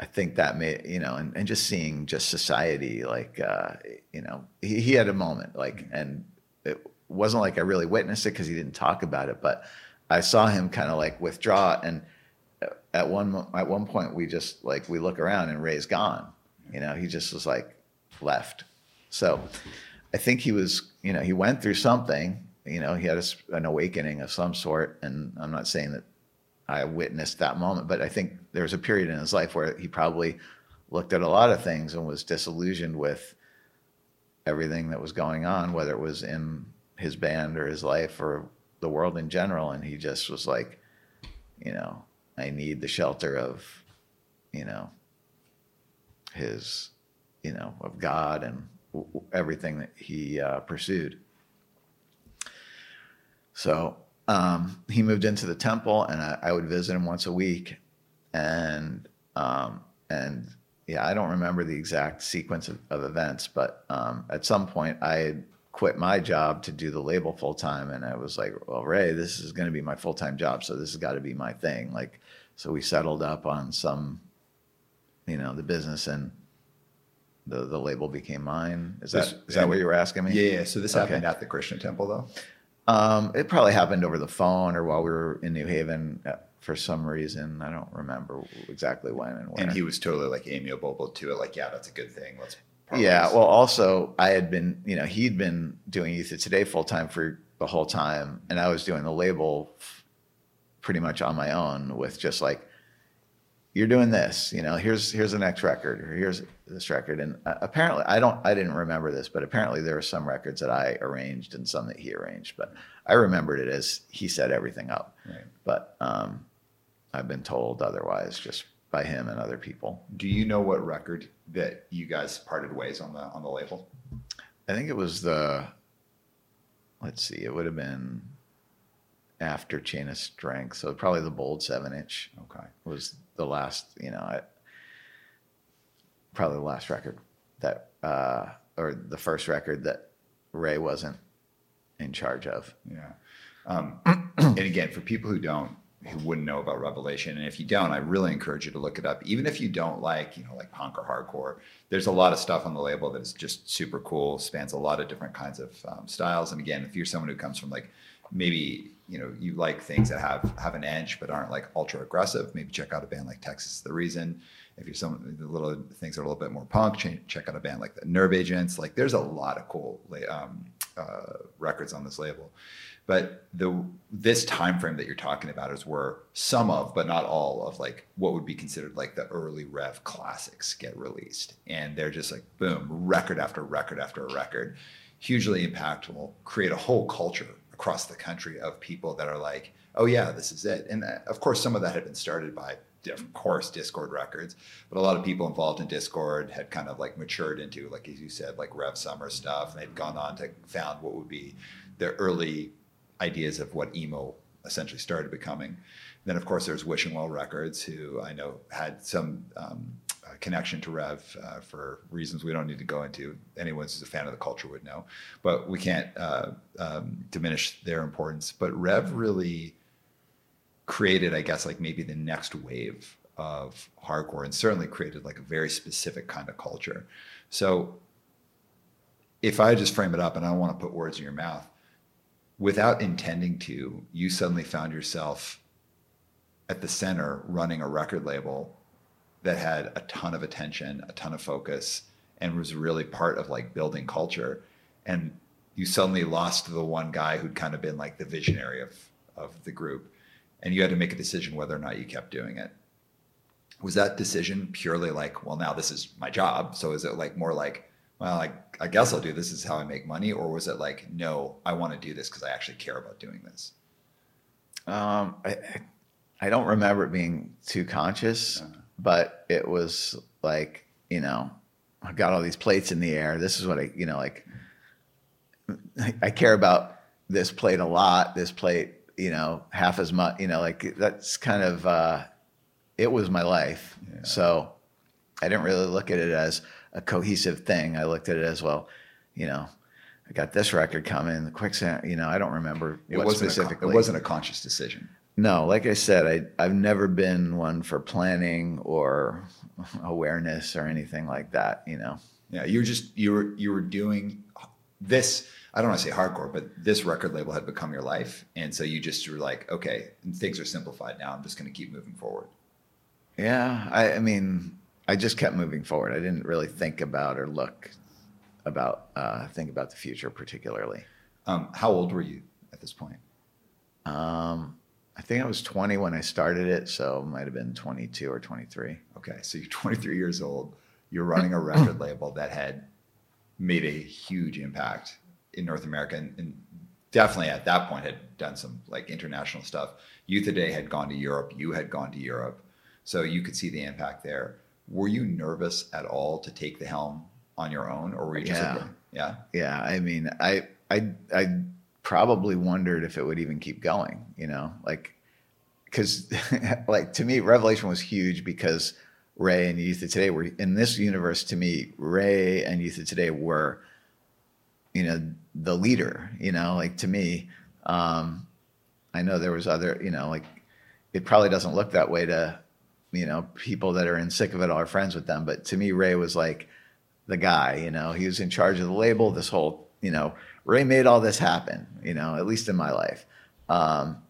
I think that may, you know, and, and just seeing just society, like, uh, you know, he, he had a moment, like, and it wasn't like I really witnessed it because he didn't talk about it, but I saw him kind of like withdraw. And at one at one point, we just like we look around and Ray's gone. You know, he just was like left. So I think he was, you know, he went through something. You know, he had a an awakening of some sort, and I'm not saying that I witnessed that moment, but I think there was a period in his life where he probably looked at a lot of things and was disillusioned with everything that was going on, whether it was in his band or his life or the world in general. And he just was like, you know, I need the shelter of, you know, his, you know, of God and w- everything that he uh, pursued. So um, he moved into the temple, and I, I would visit him once a week, and um, and yeah, I don't remember the exact sequence of, of events, but um, at some point I quit my job to do the label full time, and I was like, well, Ray, this is going to be my full time job, so this has got to be my thing. Like, so we settled up on some, you know, the business and. The, the label became mine. Is that This- is that what you were asking me? Yeah, yeah. So this Okay. happened at the Krishna temple, though. Um, it probably happened over the phone or while we were in New Haven uh, for some reason. I don't remember exactly when and where. And he was totally like amiable to it. Like, yeah, that's a good thing. Let's. part yeah. Well, also I had been, you know, he'd been doing Youth of Today full time for the whole time, and I was doing the label pretty much on my own with just like you're doing this you know here's here's the next record or here's this record and uh, apparently i don't i didn't remember this but apparently there were some records that i arranged and some that he arranged but i remembered it as he set everything up Right. but um, i've been told otherwise just by him and other people Do you know what record that you guys parted ways on the on the label? i think it was the let's see it would have been after chain of strength so probably the bold seven inch Okay. was the last, you know, probably the last record that, uh, or the first record that Ray wasn't in charge of. Yeah. Um, [CLEARS THROAT] and again, for people who don't, who wouldn't know about Revelation, and if you don't, I really encourage you to look it up. Even if you don't like, you know, like punk or hardcore, there's a lot of stuff on the label that is just super cool, spans a lot of different kinds of um, styles. And again, if you're someone who comes from like maybe you know you like things that have have an edge but aren't like ultra aggressive, maybe check out a band like Texas the Reason. If you're someone the little things that are a little bit more punk, ch- check out a band like the Nerve Agents. Like there's a lot of cool um, uh, records on this label but the this time frame that you're talking about is where some of but not all of like what would be considered like the early rev classics get released and they're just like boom record after record after a record hugely impactful create a whole culture across the country of people that are like oh yeah this is it and uh, of course some of that had been started by of course dischord records but a lot of people involved in dischord had kind of like matured into like as you said like rev summer stuff and they'd gone on to found what would be the early ideas of what emo essentially started becoming. Then, of course, there's Wishing Well Records, who I know had some um, connection to Rev uh, for reasons we don't need to go into. Anyone who's a fan of the culture would know, but we can't uh, um, diminish their importance. But Rev really created, I guess, like maybe the next wave of hardcore, and certainly created like a very specific kind of culture. So, if I just frame it up, and I don't want to put words in your mouth without intending to, you suddenly found yourself at the center running a record label that had a ton of attention, a ton of focus, and was really part of like building culture. And you suddenly lost the one guy who'd kind of been like the visionary of, of the group. And you had to make a decision whether or not you kept doing it. Was that decision purely like, well, now this is my job? So is it like more like, well, I, I guess I'll do this. this is how I make money, or was it like, no, I want to do this because I actually care about doing this? Um, I, I don't remember it being too conscious, Uh-huh. But it was like, you know, I got all these plates in the air. This is what I, you know, like, I care about this plate a lot. This plate, you know, half as much. You know, like that's kind of, uh, it was my life. Yeah. So I didn't really look at it as a cohesive thing. I looked at it as well, you know, I got this record coming, the quicksand. You know, I don't remember It what wasn't a, con- it wasn't a conscious decision. No, like I said, I I've never been one for planning or awareness or anything like that. You know. Yeah, you were just you were you were doing this. I don't want to say hardcore, but this record label had become your life, and so you just were like, okay, things are simplified now. I'm just going to keep moving forward. Yeah, I, I mean, I just kept moving forward. I didn't really think about or look about uh, think about the future particularly. Um, how old were you at this point? Um, I think I was 20 when I started it, so it might have been 22 or 23. Okay, so you're [LAUGHS] 23 years old. You're running a record [CLEARS THROAT] label that had made a huge impact in North America, and, and definitely at that point had done some like international stuff. Youth Today had gone to Europe. You had gone to Europe, so you could see the impact there. Were you nervous at all to take the helm on your own, or were you just Yeah. yeah, Yeah, I mean, I I I probably wondered if it would even keep going. You know, like because [LAUGHS] like to me, Revelation was huge because Ray and Youth of Today were in this universe. To me, Ray and Youth of Today were, you know, the leader. You know, like to me, um, I know there was other. You know, like it probably doesn't look that way to you know people that are in sick of it all are friends with them, but to me, Ray was like the guy. You know, he was in charge of the label. This whole, you know, Ray made all this happen. You know, at least in my life. Um,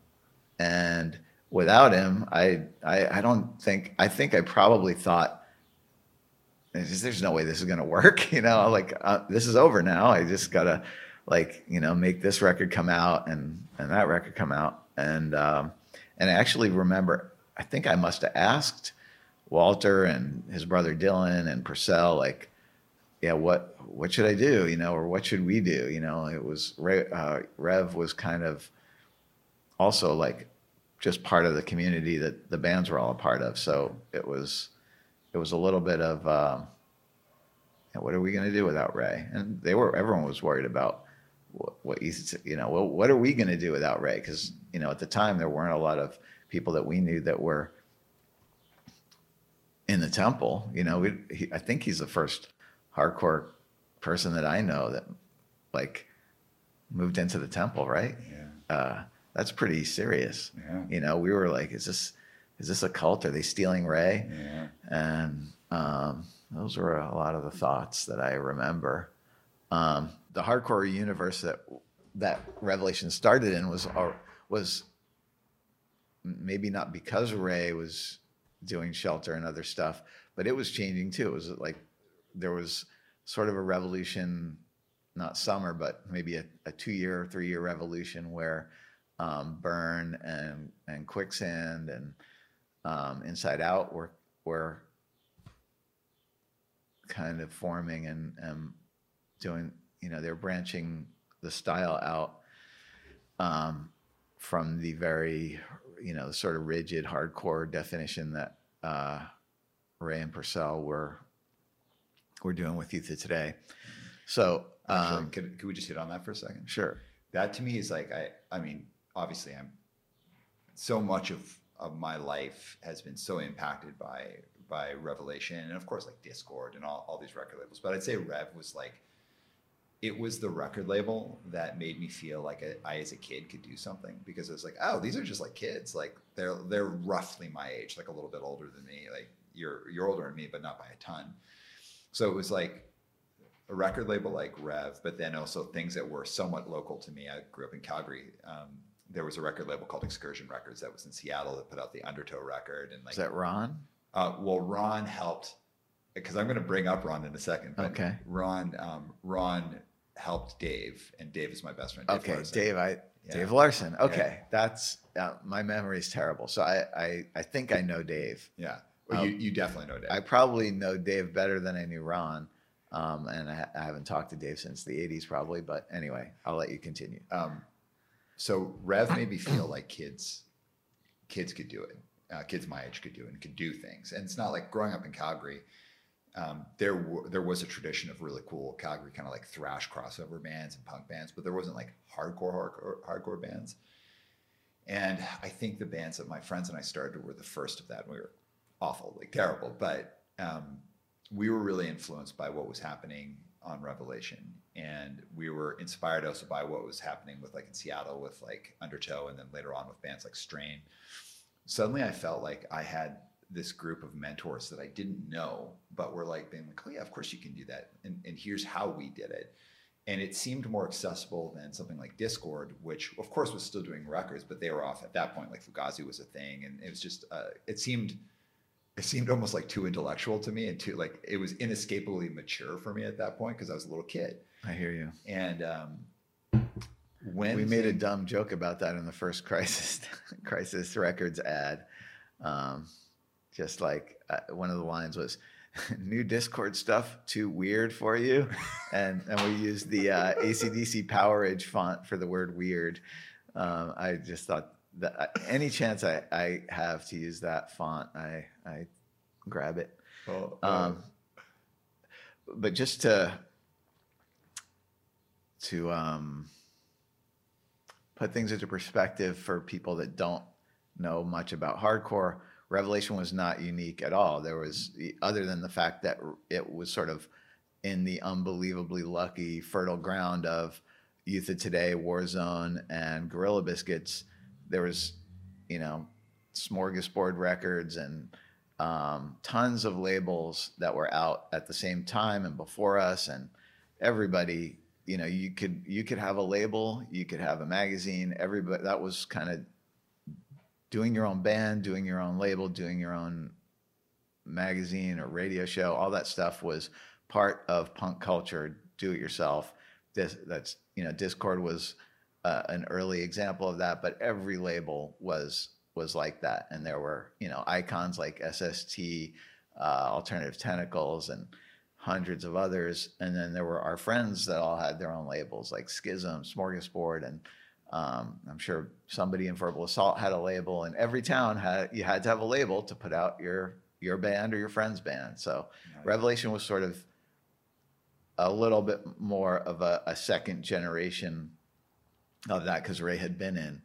and without him, I, I, I don't think. I think I probably thought, "There's no way this is going to work. [LAUGHS] You know, like uh, this is over now. I just gotta like you know make this record come out and and that record come out and um, and I actually remember I think I must have asked Walter and his brother Dylan and Porcell like yeah what what should I do you know or what should we do you know it was uh, Rev was kind of also like just part of the community that the bands were all a part of so it was it was a little bit of uh, what are we going to do without Ray and they were everyone was worried about what, what you know, well, what are we going to do without Ray? Because you know, at the time there weren't a lot of people that we knew that were in the temple. You know, we, he, I think he's the first hardcore person that I know that like moved into the temple, right? Yeah. Uh, that's pretty serious. Yeah. You know, we were like, is this is this a cult? Are they stealing Ray? Yeah. And um, those were a lot of the thoughts that I remember. Um, the hardcore universe that that Revelation started in was uh, was maybe not because Ray was doing shelter and other stuff, but it was changing too. It was like there was sort of a revolution, not summer, but maybe a, a two year, or three year revolution where um, Burn and and Quicksand and um, Inside Out were were kind of forming and, and doing you know they're branching the style out um, from the very you know sort of rigid hardcore definition that uh, Ray and Porcell were were doing with of Today. So Actually, um, could, could we just hit on that for a second? Sure. That to me is like I I mean obviously I'm so much of of my life has been so impacted by by Revelation and of course like dischord and all, all these record labels. But I'd say Rev was like it was the record label that made me feel like a, I, as a kid, could do something because it was like, oh, these are just like kids. Like they're they're roughly my age, like a little bit older than me. Like you're you're older than me, but not by a ton. So it was like a record label like Rev, but then also things that were somewhat local to me. I grew up in Calgary. Um, there was a record label called Excursion Records that was in Seattle that put out the Undertow record. And like, is that Ron? Uh, well, Ron helped because I'm going to bring up Ron in a second. okay. Ron, um, Ron helped Dave, and Dave is my best friend. Dave okay, Larson. Dave, I yeah. Dave Larson. Okay, yeah. that's uh, my memory is terrible. So I, I I think I know Dave. Yeah, well, um, you you definitely know Dave. I probably know Dave better than I knew Ron. Um, and I, I, haven't talked to Dave since the 80s, probably. But anyway, I'll let you continue. Um, so Rev made me feel like kids, kids could do it. Uh, kids my age could do it and could do things. And it's not like growing up in Calgary um, there w- there was a tradition of really cool Calgary kind of like thrash crossover bands and punk bands, but there wasn't like hardcore, hardcore hardcore bands. And I think the bands that my friends and I started were the first of that. We were awful, like terrible, but um, we were really influenced by what was happening on Revelation, and we were inspired also by what was happening with like in Seattle with like Undertow, and then later on with bands like Strain. Suddenly, I felt like I had this group of mentors that I didn't know, but were like being like, oh yeah, of course you can do that. And, and here's how we did it. And it seemed more accessible than something like Dischord, which of course was still doing records, but they were off at that point. Like Fugazi was a thing. And it was just, uh, it seemed, it seemed almost like too intellectual to me and too like, it was inescapably mature for me at that point. Cause I was a little kid. I hear you. And, um, when we made a dumb joke about that in the first [LAUGHS] crisis, crisis records ad. Um, just like uh, one of the lines was [LAUGHS] new Dischord stuff too weird for you [LAUGHS] and and we used the uh, acdc powerage font for the word weird um, i just thought that any chance I, I have to use that font i i grab it oh, oh. Um, but just to to um, put things into perspective for people that don't know much about hardcore Revelation was not unique at all. There was, other than the fact that it was sort of in the unbelievably lucky, fertile ground of Youth of Today, Warzone, and Gorilla Biscuits, there was, you know, smorgasbord records and um, tons of labels that were out at the same time and before us, and everybody, you know, you could you could have a label, you could have a magazine. Everybody that was kind of doing your own band, doing your own label, doing your own magazine or radio show, all that stuff was part of punk culture, do it yourself. Dis, that's you know dischord was uh, an early example of that, but every label was was like that, and there were you know icons like SST, uh, Alternative Tentacles, and hundreds of others, and then there were our friends that all had their own labels like Schism, Smorgasbord, and um, I'm sure somebody in Verbal Assault had a label, and every town had you had to have a label to put out your your band or your friend's band. So Yeah. Revelation was sort of a little bit more of a, a second generation of that because Ray had been in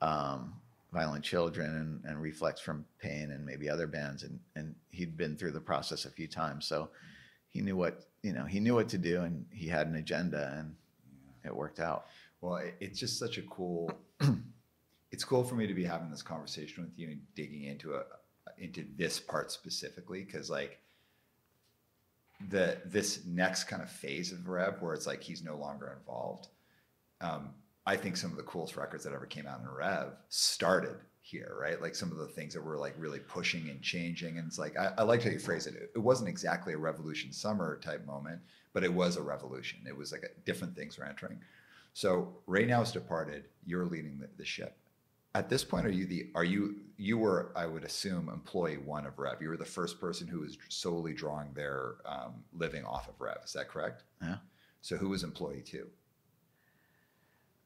um, Violent Children and, and Reflex from Pain and maybe other bands, and and he'd been through the process a few times, so he knew what you know he knew what to do, and he had an agenda, and it worked out. Well, it, it's just such a cool. [CLEARS THROAT] it's cool for me to be having this conversation with you and digging into a into this part specifically because like the this next kind of phase of Rev where it's like he's no longer involved. Um, I think some of the coolest records that ever came out in Rev started here, right? Like some of the things that were like really pushing and changing. And it's like I, I like how you phrase it. It wasn't exactly a revolution summer type moment, but it was a revolution. It was like a, different things were entering. So Ray now has departed. You're leading the, the ship. At this point, are you the are you you were I would assume employee one of Rev. You were the first person who was solely drawing their um, living off of Rev. Is that correct? Yeah. So who was employee two?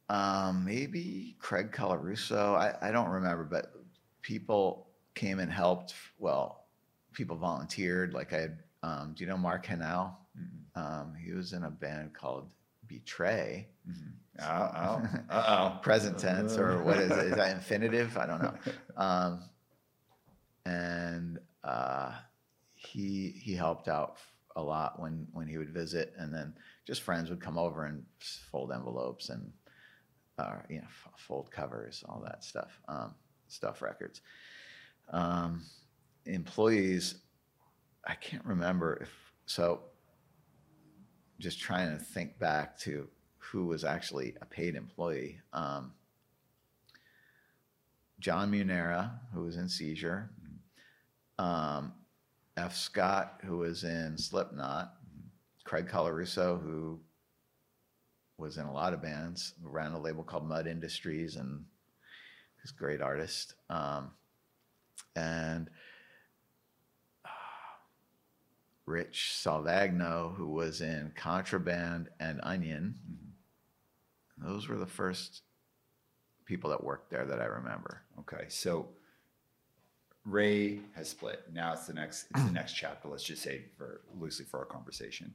Um, maybe Craig Colarusso. I, I don't remember, but people came and helped. Well, people volunteered. Like I had, um, do you know Mark Hanau? Um, he was in a band called Betray, Oh, oh, uh present tense, or what is it? Is that infinitive? I don't know. [LAUGHS] Um, and uh, he he helped out a lot when when he would visit, and then just friends would come over and fold envelopes and uh, you know fold covers, all that stuff, um, stuff records. Um, employees, I can't remember if so. Just trying to think back to who was actually a paid employee. Um, John Munera, who was in Seizure, um, F. Scott, who was in Slipknot, Craig Colarusso, who was in a lot of bands, ran a label called Mud Industries, and he's a great artist. Um, and uh, Rich Salvagno, who was in Contraband and Onion. Those were the first people that worked there that I remember. Okay, so Ray has split. Now it's the next it's the next chapter. Let's just say for loosely for our conversation.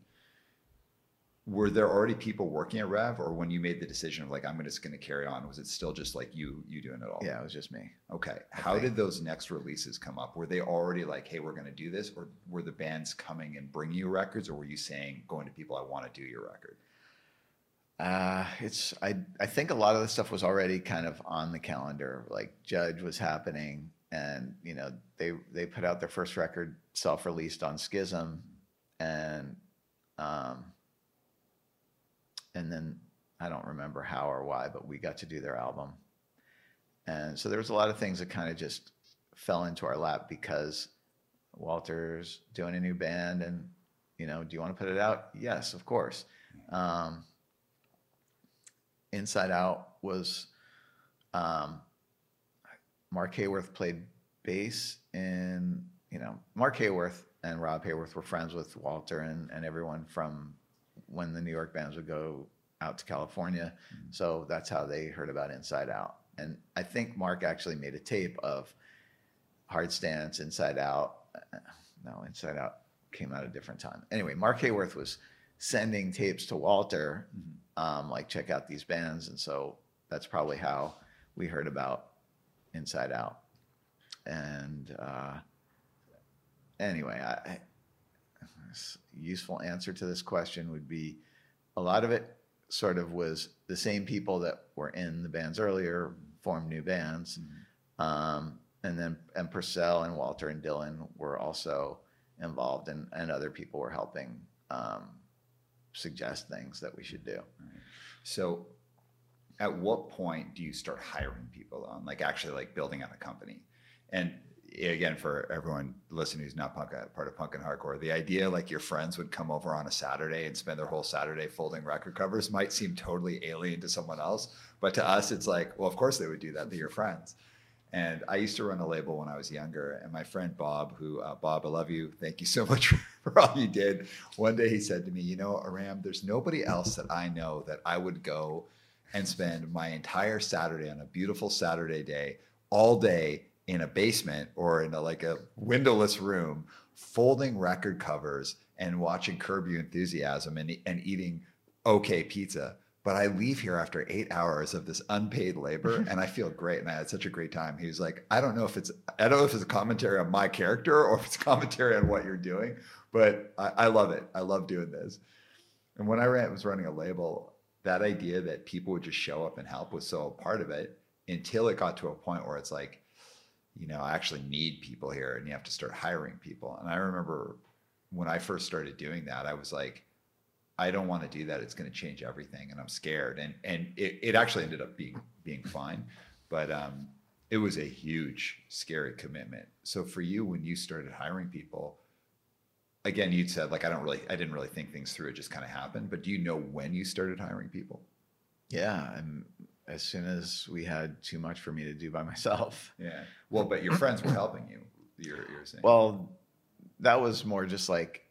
Were there already people working at Rev, or when you made the decision of like I'm just going to carry on, was it still just like you you doing it all? Yeah, it was just me. Okay. How think- did those next releases come up? Were they already like, hey, we're going to do this, or were the bands coming and bringing you records, or were you saying going to people, I want to do your record? Uh, it's I I think a lot of the stuff was already kind of on the calendar. Like Judge was happening, and you know they they put out their first record self released on Schism, and um, and then I don't remember how or why, but we got to do their album, and so there was a lot of things that kind of just fell into our lap because Walter's doing a new band, and you know, do you want to put it out? Yes, of course. Um, Inside Out was um, Mark Haworth played bass in you know Mark Haworth and Rob Haworth were friends with Walter and, and everyone from when the New York bands would go out to California. So that's how they heard about Inside Out. And I think Mark actually made a tape of Hard Stance, Inside Out. Uh, No, Inside Out came out a different time. Anyway, Mark Haworth was sending tapes to Walter, um, like check out these bands, and so that's probably how we heard about Inside Out. And uh, anyway, I, I- s- useful answer to this question would be a lot of it sort of was the same people that were in the bands earlier formed new bands. Um, and then and Porcell and Walter and Dylan were also involved, and, and other people were helping um, suggest things that we should do. So, at what point do you start hiring people on, like actually like building out a company? And again for everyone listening who's not punk, part of punk and hardcore, the idea like your friends would come over on a Saturday and spend their whole Saturday folding record covers might seem totally alien to someone else, but to us, it's like, well, of course they would do that. They're your friends. And I used to run a label when I was younger, and my friend Bob, who uh, Bob, I love you. Thank you so [LAUGHS] much for all you did. One day he said to me, "You know, Aram, there's nobody else that I know that I would go and spend my entire Saturday on a beautiful Saturday day, all day in a basement or in a, like a windowless room, folding record covers and watching Curb Your Enthusiasm and and eating okay pizza." but I leave here after eight hours of this unpaid labor [LAUGHS] and I feel great. And I had such a great time. He was like, I don't know if it's, I don't know if it's a commentary on my character or if it's commentary on what you're doing, but I, I love it. I love doing this. And when I ran, was running a label, that idea that people would just show up and help was so a part of it until it got to a point where it's like, you know, I actually need people here and you have to start hiring people. And I remember when I first started doing that, I was like, I don't want to do that. It's going to change everything, and I'm scared. And and it, it actually ended up being being fine, but um, it was a huge, scary commitment. So for you, when you started hiring people, again, you'd said like I don't really, I didn't really think things through. It just kind of happened. But do you know when you started hiring people? Yeah, and as soon as we had too much for me to do by [LAUGHS] myself. Yeah. Well, but your friends were [CLEARS THROAT] helping you. You're, you're saying. Well, that was more just like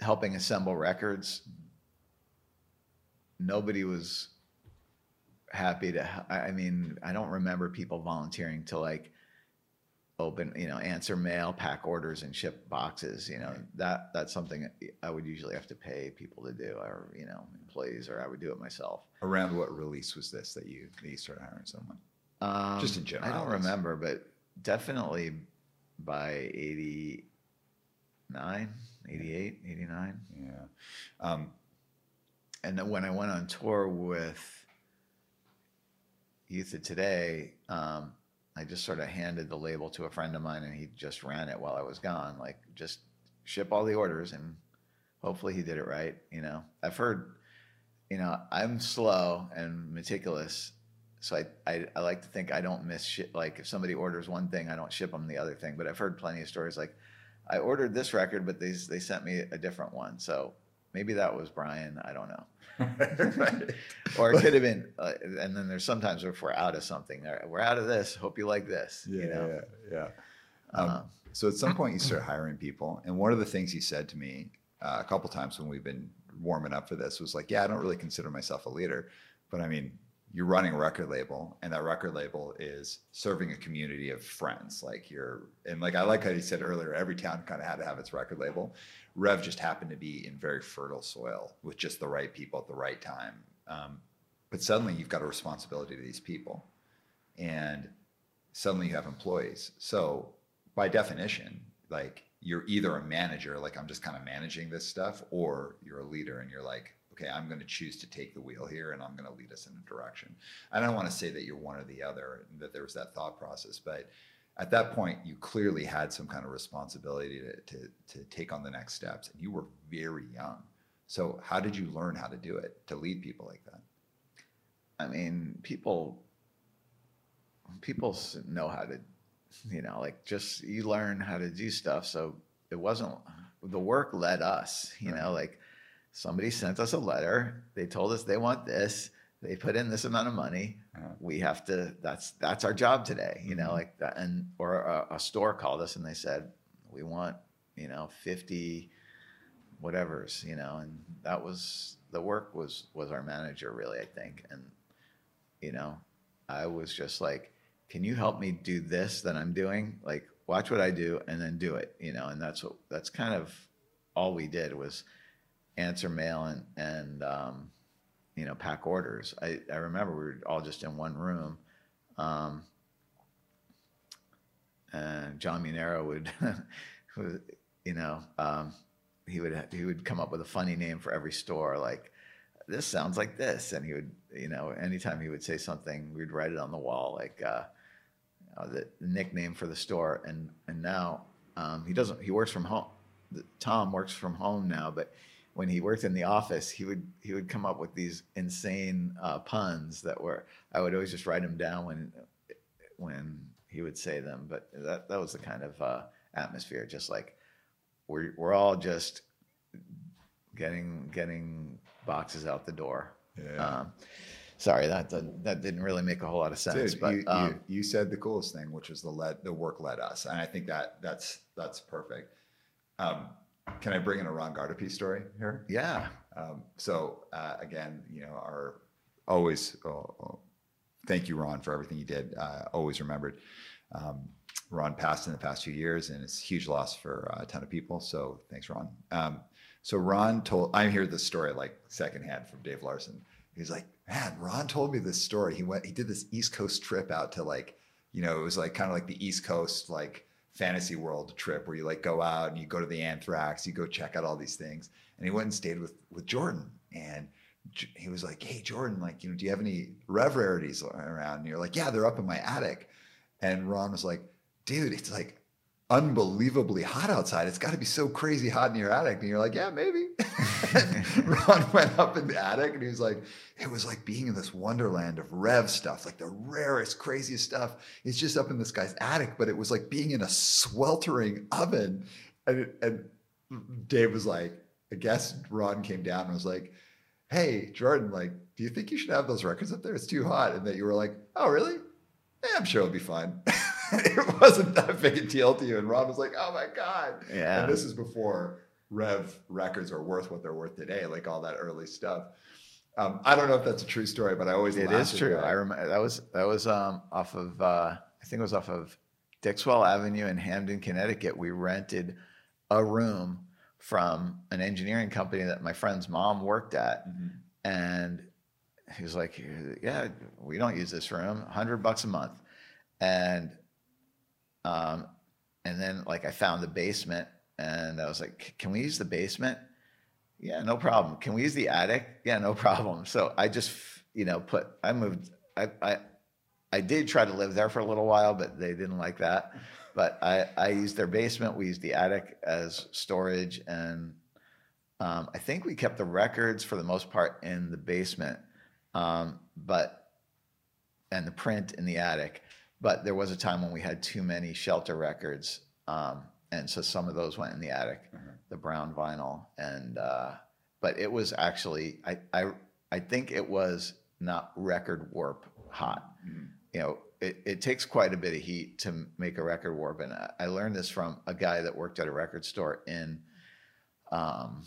helping assemble records, nobody was happy to. I mean, I don't remember people volunteering to like open, you know, answer mail, pack orders, and ship boxes. You know, that that's something I would usually have to pay people to do, or you know, employees, or I would do it myself. Around what release was this that you that you started hiring someone? Um, Just in general. I don't remember, but definitely by eighty nine. 88, 89. Yeah. Um, and then when I went on tour with Youth of Today, um, I just sort of handed the label to a friend of mine and he just ran it while I was gone. Like, just ship all the orders and hopefully he did it right. You know, I've heard, you know, I'm slow and meticulous. So I, I, I like to think I don't miss shit. Like if somebody orders one thing, I don't ship them the other thing. But I've heard plenty of stories like, I ordered this record, but they they sent me a different one. So maybe that was Brian. I don't know. [LAUGHS] or it could have been. Uh, and then there's sometimes if we're out of something, we're out of this. Hope you like this. Yeah, you know? yeah, yeah. Um, uh, so at some point you start hiring people, and one of the things he said to me uh, a couple times when we've been warming up for this was like, "Yeah, I don't really consider myself a leader, but I mean, you're running a record label and that record label is serving a community of friends like you're and like i like how you said earlier every town kind of had to have its record label. Rev just happened to be in very fertile soil with just the right people at the right time. Um, but suddenly you've got a responsibility to these people and suddenly you have employees. So by definition like you're either a manager like i'm just kind of managing this stuff or you're a leader and you're like okay, I'm going to choose to take the wheel here and I'm going to lead us in a direction. I don't want to say that you're one or the other, that there was that thought process, but at that point, you clearly had some kind of responsibility to, to, to take on the next steps, and you were very young. So, how did you learn how to do it to lead people like that? I mean, people people know how to, you know, like just you learn how to do stuff. So it wasn't the work led us, you know, like somebody sent us a letter. They told us they want this. They put in this amount of money. Uh-huh. We have to. That's that's our job today. You know, mm-hmm. like that. And or a, a, store called us and they said we want you know fifty whatever's you know, and that was the work was was our manager really I think and you know I was just like can you help me do this that I'm doing like watch what I do and then do it you know and that's what that's kind of all we did was answer mail and and um, you know pack orders. I, I remember we were all just in one room. Um, and John Munero [LAUGHS] would, you know, um, he would he would come up with a funny name for every store, like this sounds like this, and he would, you know, anytime he would say something, we'd write it on the wall, like uh, uh, the, the, nickname for the store. And and now um, he doesn't. He works from home. Tom works from home now, but when he worked in the office, he would he would come up with these insane uh, puns that were I would always just write them down when when he would say them, but that that was the kind of uh, atmosphere. Just like we're we're all just getting getting boxes out the door. Yeah. Um, sorry, that, that that didn't really make a whole lot of sense. Dude, but you, um, you, you said the coolest thing, which was the let the work led us, and I think that that's that's perfect. Um, can I bring in a Ron Gardapi story here? yeah, Um, so uh, again, you know, our always oh, oh, thank you, Ron, for everything you did. Uh, always remembered. Um, Ron passed in the past few years, and it's a huge loss for uh, a ton of people. So thanks, Ron. Um, so Ron told I hear this story like secondhand from Dave Larson. He's like, man, Ron told me this story. He went, he did this East Coast trip out to like, you know, it was like kind of like the East Coast like fantasy world trip where you like go out and you go to the Anthrax, you go check out all these things. And he went and stayed with with Jordan, and he was like, hey Jordan, like, you know, do you have any rev rarities around? And you're like, yeah, they're up in my attic. And Ron was like, dude, it's like unbelievably hot outside. It's got to be so crazy hot in your attic. And you're like, yeah, maybe. [LAUGHS] Ron went up in the attic and he was like, it was like being in this wonderland of rev stuff, like the rarest, craziest stuff. It's just up in this guy's attic, but it was like being in a sweltering oven. And, and Dave was like, I guess Ron came down and was like, hey, Jordan, like, do you think you should have those records up there? It's too hot. And that you were like, oh, really? Yeah, I'm sure it'll be fine. [LAUGHS] [LAUGHS] it wasn't that big a deal to you. And Ron was like, oh my God. yeah. And this is before Rev records are worth what they're worth today, like all that early stuff. Um, I don't know if that's a true story, but I always It laugh true. that. I remember that was that was um, off of uh, I think it was off of Dixwell Avenue in Hamden, Connecticut. We rented a room from an engineering company that my friend's mom worked at, Mhm. and he was like, "Yeah, we don't use this room. Hundred bucks a month," and um, and then like I found the basement, and I was like, "Can we use the basement?" Yeah, no problem. Can we use the attic? Yeah, no [LAUGHS] problem. So I just, you know, put, I moved, I, I, I did try to live there for a little while, but they didn't like that. But I, I used their basement. We used the attic as storage. And um, I think we kept the records for the most part in the basement. Um, but, and the print in the attic. But there was a time when we had too many shelter records. Um, and so some of those went in the attic Mhm. the brown vinyl and uh but it was actually i i i think it was not record warp hot Mhm. you know it, it takes quite a bit of heat to make a record warp and I, I learned this from a guy that worked at a record store in um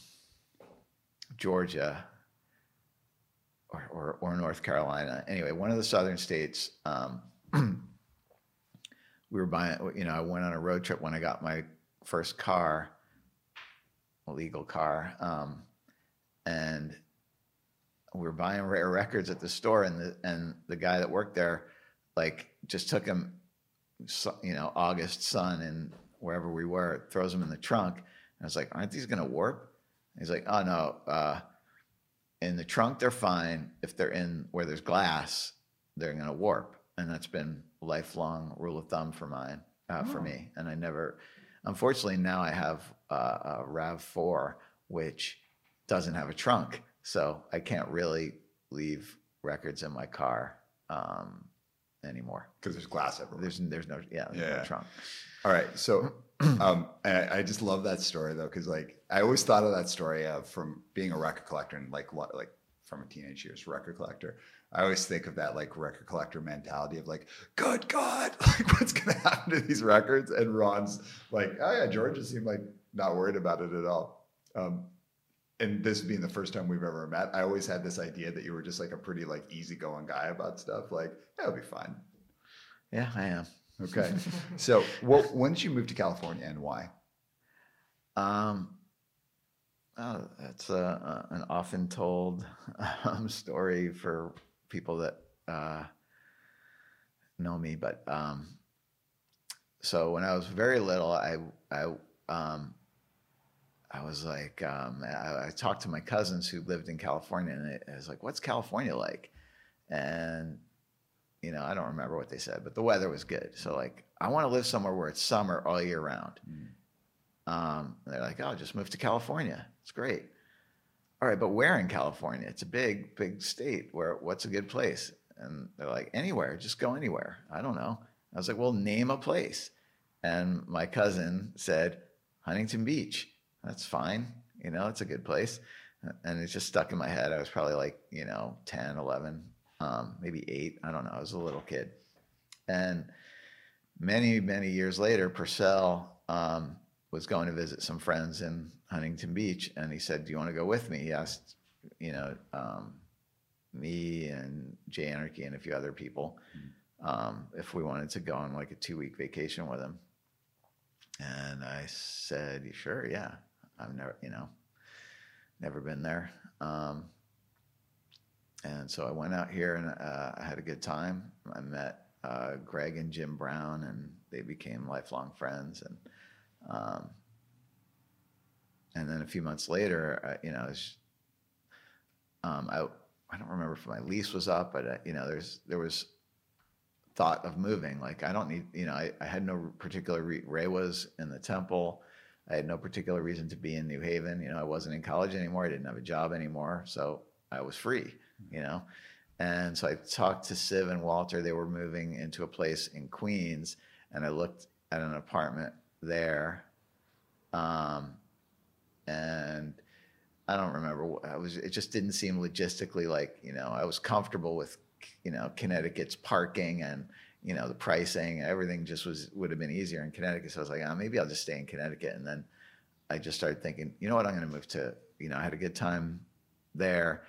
georgia or, or, or north carolina anyway one of the southern states um [CLEARS THROAT] we were buying you know i went on a road trip when i got my first car a legal car um, and we were buying rare records at the store and the and the guy that worked there like just took him you know august sun and wherever we were throws them in the trunk. And i was like aren't these going to warp? He's like oh no uh, in the trunk they're fine. If they're in where there's glass they're going to warp and that's been a lifelong rule of thumb for mine uh, for Oh. me and i never unfortunately now i have uh, a rav4 which doesn't have a trunk so i can't really leave records in my car um, anymore because there's glass everywhere. there's there's no yeah, there's Yeah. no trunk All right, so [CLEARS THROAT] um, I, I just love that story though, because like I always thought of that story of from being a record collector and like like from a teenage years record collector. I always think of that like record collector mentality of like, good God, [LAUGHS] like what's gonna happen to these records? And Ron's like, oh yeah, George just seemed like not worried about it at all. Um, and this being the first time we've ever met, I always had this idea that you were just like a pretty like easygoing guy about stuff. Like, yeah, it'll be fine. yeah i am Okay. [LAUGHS] so, what, when did you move to California and why? Um, oh, that's a, a, an often told [LAUGHS] um, story for people that uh, know me. But um, so when I was very little, I I um, I was like um, I, I talked to my cousins who lived in California, and I was like, "What's California like?" And you know, I don't remember what they said, but the weather was good. So like, I want to live somewhere where it's summer all year round. Um, they're like, oh, just move to California. It's great. All right, but where in California? It's a big, big state. Where what's a good place? And they're like, anywhere, just go anywhere. I don't know. I was like, well, name a place. And my cousin said, Huntington Beach. That's fine. You know, it's a good place. And it just stuck in my head. I was probably like, you know, 10, 11, um, maybe eight. I don't know. I was a little kid. And many, many years later, Porcell um, was going to visit some friends in Huntington Beach. And he said, Do you want to go with me? He asked, you know, um, me and Jay Anarchy and a few other people um, if we wanted to go on like a two week vacation with him. And I said, sure, yeah. I've never, you know, never been there. Um, and so I went out here and uh, I had a good time. I met uh, Greg and Jim Brown, and they became lifelong friends. And um, and then a few months later, I, you know, was, um, I I don't remember if my lease was up, but uh, you know, there's there was thought of moving. Like I don't need, you know, I, I had no particular re- Ray was in the temple. I had no particular reason to be in New Haven. You know, I wasn't in college anymore. I didn't have a job anymore, so I was free. You know, and so I talked to Siv and Walter. They were moving into a place in Queens, and I looked at an apartment there, um, and I don't remember. I was. It just didn't seem logistically like you know. I was comfortable with you know Connecticut's parking and you know the pricing. Everything just was would have been easier in Connecticut. So I was like, oh, maybe I'll just stay in Connecticut. And then I just started thinking, you know what? I'm going to move to. You know, I had a good time there,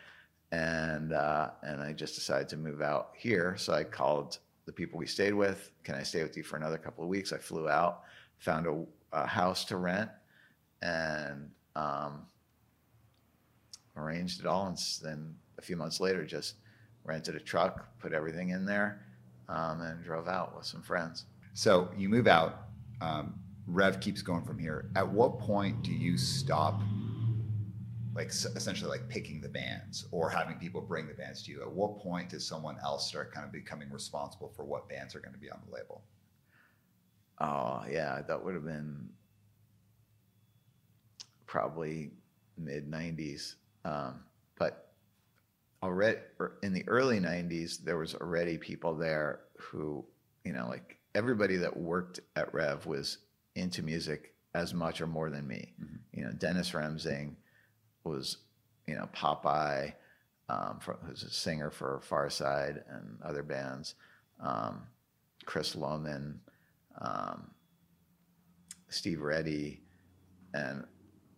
and uh, and I just decided to move out here. So I called the people we stayed with. Can I stay with you for another couple of weeks? I flew out, found a, a house to rent, and um, arranged it all. And then a few months later, just rented a truck, put everything in there, um, and drove out with some friends. So you move out. Um, Rev keeps going from here. At what point do you stop, like essentially like picking the bands or having people bring the bands to you? At what point does someone else start kind of becoming responsible for what bands are going to be on the label? Oh yeah, that would have been probably mid '90s. Um, but already er, in the early 90s there was already people there who you know like everybody that worked at rev was into music as much or more than me mm-hmm. you know dennis remsing was you know popeye um, for, who's a singer for Farside and other bands um, chris lohman um, steve reddy and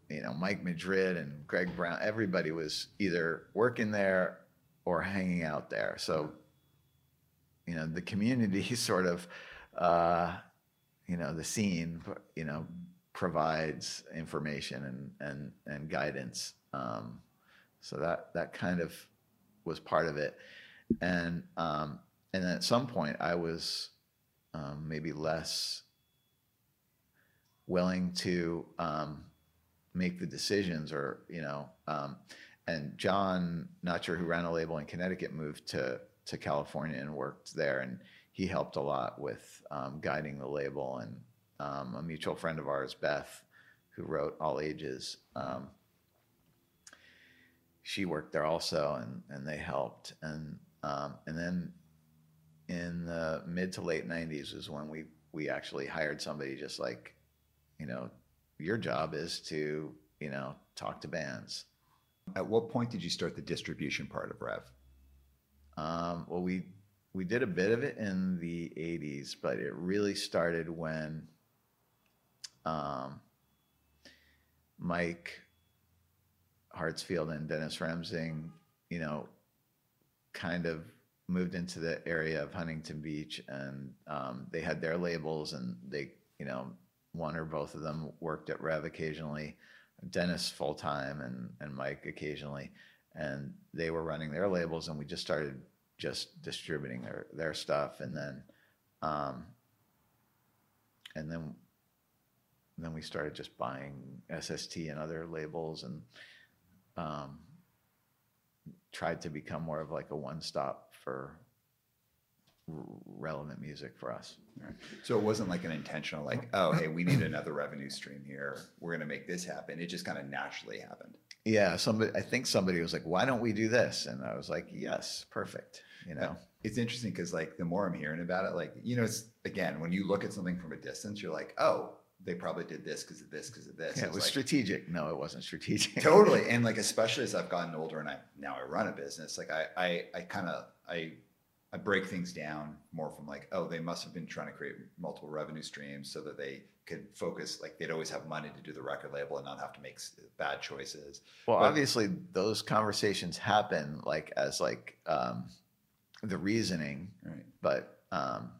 you know, Mike Madrid and Greg Brown, everybody was either working there or hanging out there. So, you know, the community [LAUGHS] sort of, uh, you know, the scene, you know, provides information and and and guidance. Um, so that that kind of was part of it, and um, and then at some point I was um, maybe less willing to um, make the decisions or you know um, and john not sure who ran a label in connecticut moved to to california and worked there and he helped a lot with um, guiding the label. And um, a mutual friend of ours beth who wrote all ages um, she worked there also and and they helped. And um, and then in the mid to late 90s is when we we actually hired somebody just like you know your job is to you know talk to bands. At what point did you start the distribution part of rev? Um, well we we did a bit of it in the 80s but it really started when um, mike hartsfield and dennis remsing you know kind of moved into the area of huntington beach and um, they had their labels and they you know one or both of them worked at Rev occasionally, Dennis full time, and and Mike occasionally, and they were running their labels, and we just started just distributing their their stuff, and then, um, and then, then we started just buying SST and other labels, and um, tried to become more of like a one stop for relevant music for us. Right. So it wasn't like an intentional, like, oh, hey, we need another revenue stream here. We're going to make this happen. It just kind of naturally happened. yeah, somebody I think somebody was like, "Why don't we do this?" And I was like, "Yes, perfect." You know. It's interesting because like the more I'm hearing about it, like you know, it's again when you look at something from a distance, you're like, oh, they probably did this because of this because of this. Yeah, it was like, strategic. No, it wasn't strategic. totally [LAUGHS] and like especially as i've gotten older and i now i run a business like i i, I kind of i i break things down more from like oh they must have been trying to create multiple revenue streams so that they could focus like they'd always have money to do the record label and not have to make bad choices Well, But- obviously, those conversations happen like as like um, the reasoning, right but um,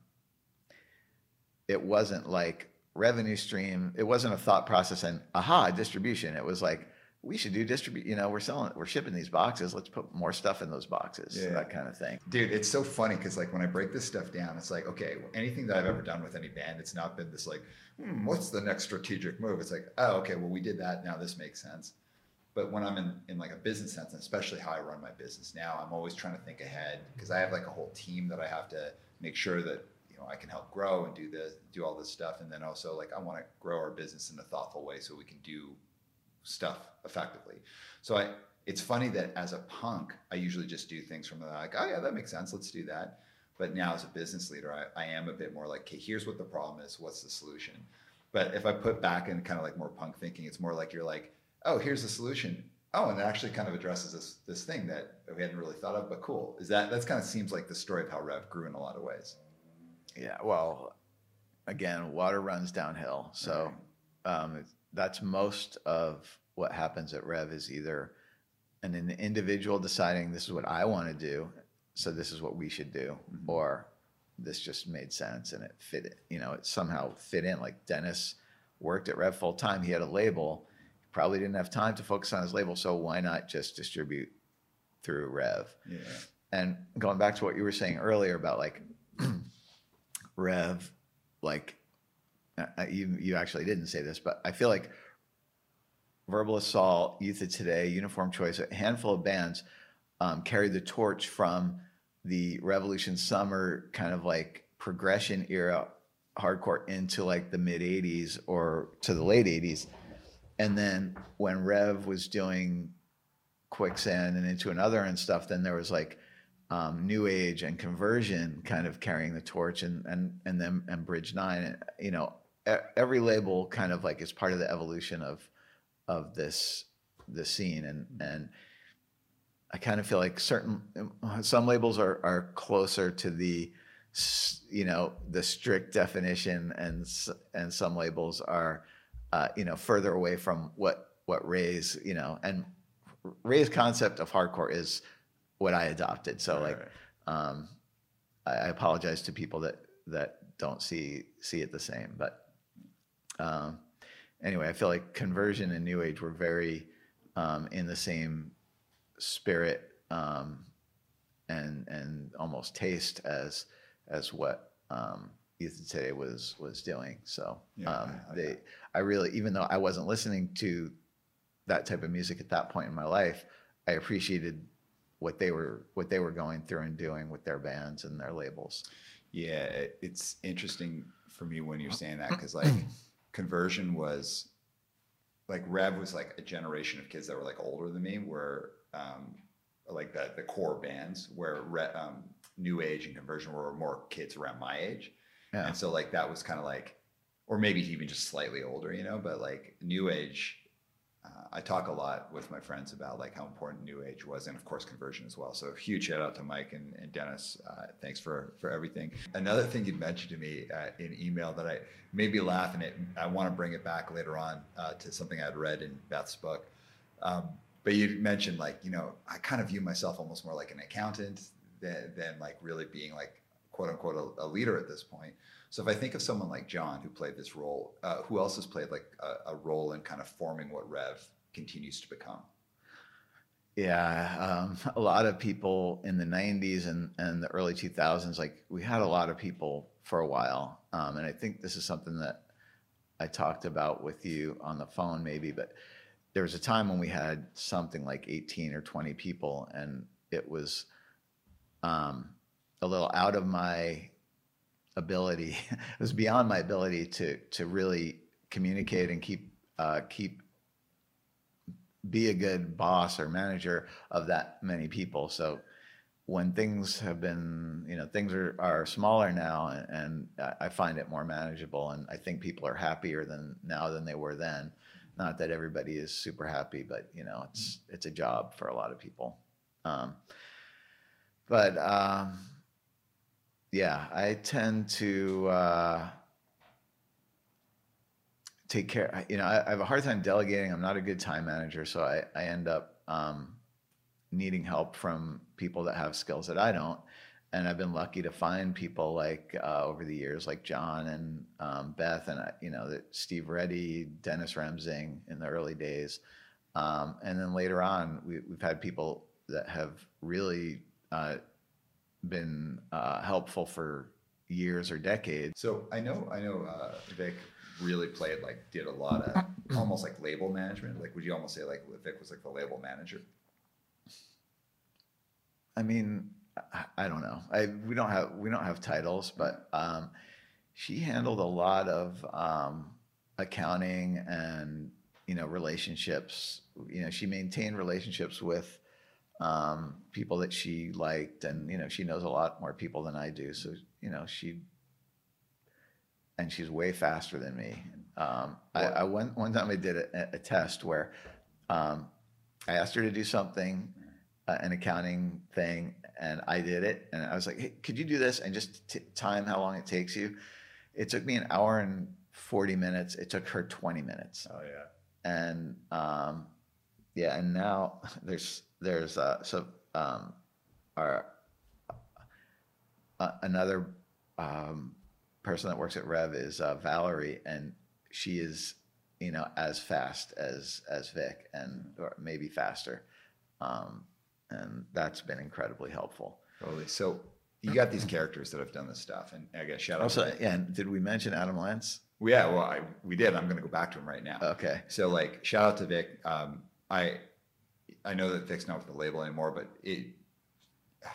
it wasn't like revenue stream. It wasn't a thought process and aha distribution. It was like we should do distribute. You know, we're selling, we're shipping these boxes. Let's put more stuff in those boxes. Yeah. That kind of thing. dude it's so funny because like when i break this stuff down it's like okay anything that i've ever done with any band it's not been this like hmm, what's the next strategic move it's like oh okay well we did that now this makes sense but when i'm in, in like a business sense and especially how i run my business now i'm always trying to think ahead because i have like a whole team that i have to make sure that you know i can help grow and do this do all this stuff and then also like i want to grow our business in a thoughtful way so we can do stuff effectively so i it's funny that as a punk, I usually just do things from like, oh yeah, that makes sense. Let's do that. But now as a business leader, I, I am a bit more like, okay, here's what the problem is. What's the solution? But if I put back in kind of like more punk thinking, it's more like you're like, oh, here's the solution. Oh, and it actually kind of addresses this this thing that we hadn't really thought of. But cool. Is that that's kind of seems like the story of how Rev grew in a lot of ways. Yeah. Well, again, water runs downhill. So um, that's most of what happens at Rev is either an, an individual deciding this is what I want to do, so this is what we should do, Mhm. or this just made sense and it fit. You know, it somehow fit in. Like Dennis worked at Rev full time. He had a label. He probably didn't have time to focus on his label, so why not just distribute through Rev? Yeah. And going back to what you were saying earlier about like [CLEARS THROAT] Rev, like uh, you you actually didn't say this, but I feel like Verbal Assault, Youth of Today, Uniform Choice, a handful of bands um, carried the torch from the Revolution Summer kind of like progression era hardcore into like the mid 80s or to the late 80s. And then when Rev was doing Quicksand and Into Another and stuff, then there was like um, New Age and Conversion kind of carrying the torch and and and then and Bridge Nine. You know, every label kind of like is part of the evolution of of this this scene and and I kind of feel like certain some labels are are closer to the you know the strict definition and and some labels are uh, you know further away from what what Ray's you know and Ray's concept of hardcore is what I adopted. So like um, I, I apologize to people that that don't see see it the same but um, anyway I feel like conversion and new age were very um, in the same spirit um, and and almost taste as as what um, Youth Today was was doing. So Yeah, um, I- I- they, I really, even though I wasn't listening to that type of music at that point in my life, I appreciated what they were what they were going through and doing with their bands and their labels. Yeah, it- it's interesting for me when you're saying that because like [CLEARS THROAT] conversion was like Rev was like a generation of kids that were like older than me, where um, like the the core bands, where Re, um, New Age and Conversion were more kids around my age, Yeah. and so like that was kind of like, or maybe even just slightly older, you know. But like New Age, uh, I talk a lot with my friends about like how important New Age was, and of course conversion as well. So huge shout out to Mike and, and Dennis. Uh, thanks for for everything. Another thing you'd mentioned to me uh, in email that I made me laugh, and it I want to bring it back later on uh, to something I'd read in Beth's book. Um, but you mentioned like you know I kind of view myself almost more like an accountant than than like really being like quote unquote a, a leader at this point. So if I think of someone like John who played this role, uh, who else has played like a, a role in kind of forming what Rev continues to become? Yeah, um, a lot of people in the '90s and, and the early 2000s, like we had a lot of people for a while, um, and I think this is something that I talked about with you on the phone, maybe. But there was a time when we had something like 18 or 20 people, and it was um, a little out of my ability. [LAUGHS] it was beyond my ability to to really communicate and keep uh, keep be a good boss or manager of that many people. So when things have been, you know, things are, are smaller now and, and I find it more manageable and I think people are happier than now than they were then. Not that everybody is super happy, but you know, it's, it's a job for a lot of people. Um, but, um, yeah, I tend to, uh, take care, you know, I, I have a hard time delegating. I'm not a good time manager. So I, I end up, um, needing help from people that have skills that I don't. And I've been lucky to find people like uh, over the years, like John and um, Beth, and uh, you know Steve Reddy, Dennis Remsing in the early days, um, and then later on we, have had people that have really uh, been uh, helpful for years or decades. So I know, I know, uh, Vic really played like did a lot of almost like label management. Like, would you almost say like Vic was like the label manager? I mean, I, don't know. I we don't have we don't have titles, but um, she handled a lot of um, accounting and you know relationships. You know, she maintained relationships with um, people that she liked, and you know, she knows a lot more people than I do. So you know, she and she's way faster than me. Um, I, I one one time I did a, a test where um, I asked her to do something uh, an accounting thing, and I did it. And I was like, "Hey, could you do this and just t- time how long it takes you?" It took me an hour and forty minutes. It took her twenty minutes. Oh yeah. And um, yeah, and now [LAUGHS] there's there's uh, so um, our uh, another um, person that works at Rev is uh, Valerie, and she is you know as fast as as Vic, and or maybe faster. Um, and that's been incredibly helpful. Totally. So you got these characters that have done this stuff, and I guess shout out. Also, yeah, and did we mention Adam Lance? Well, yeah, well, I, we did. I'm going to go back to him right now. Okay. So, like, shout out to Vic. Um, I I know that Vic's not with the label anymore, but it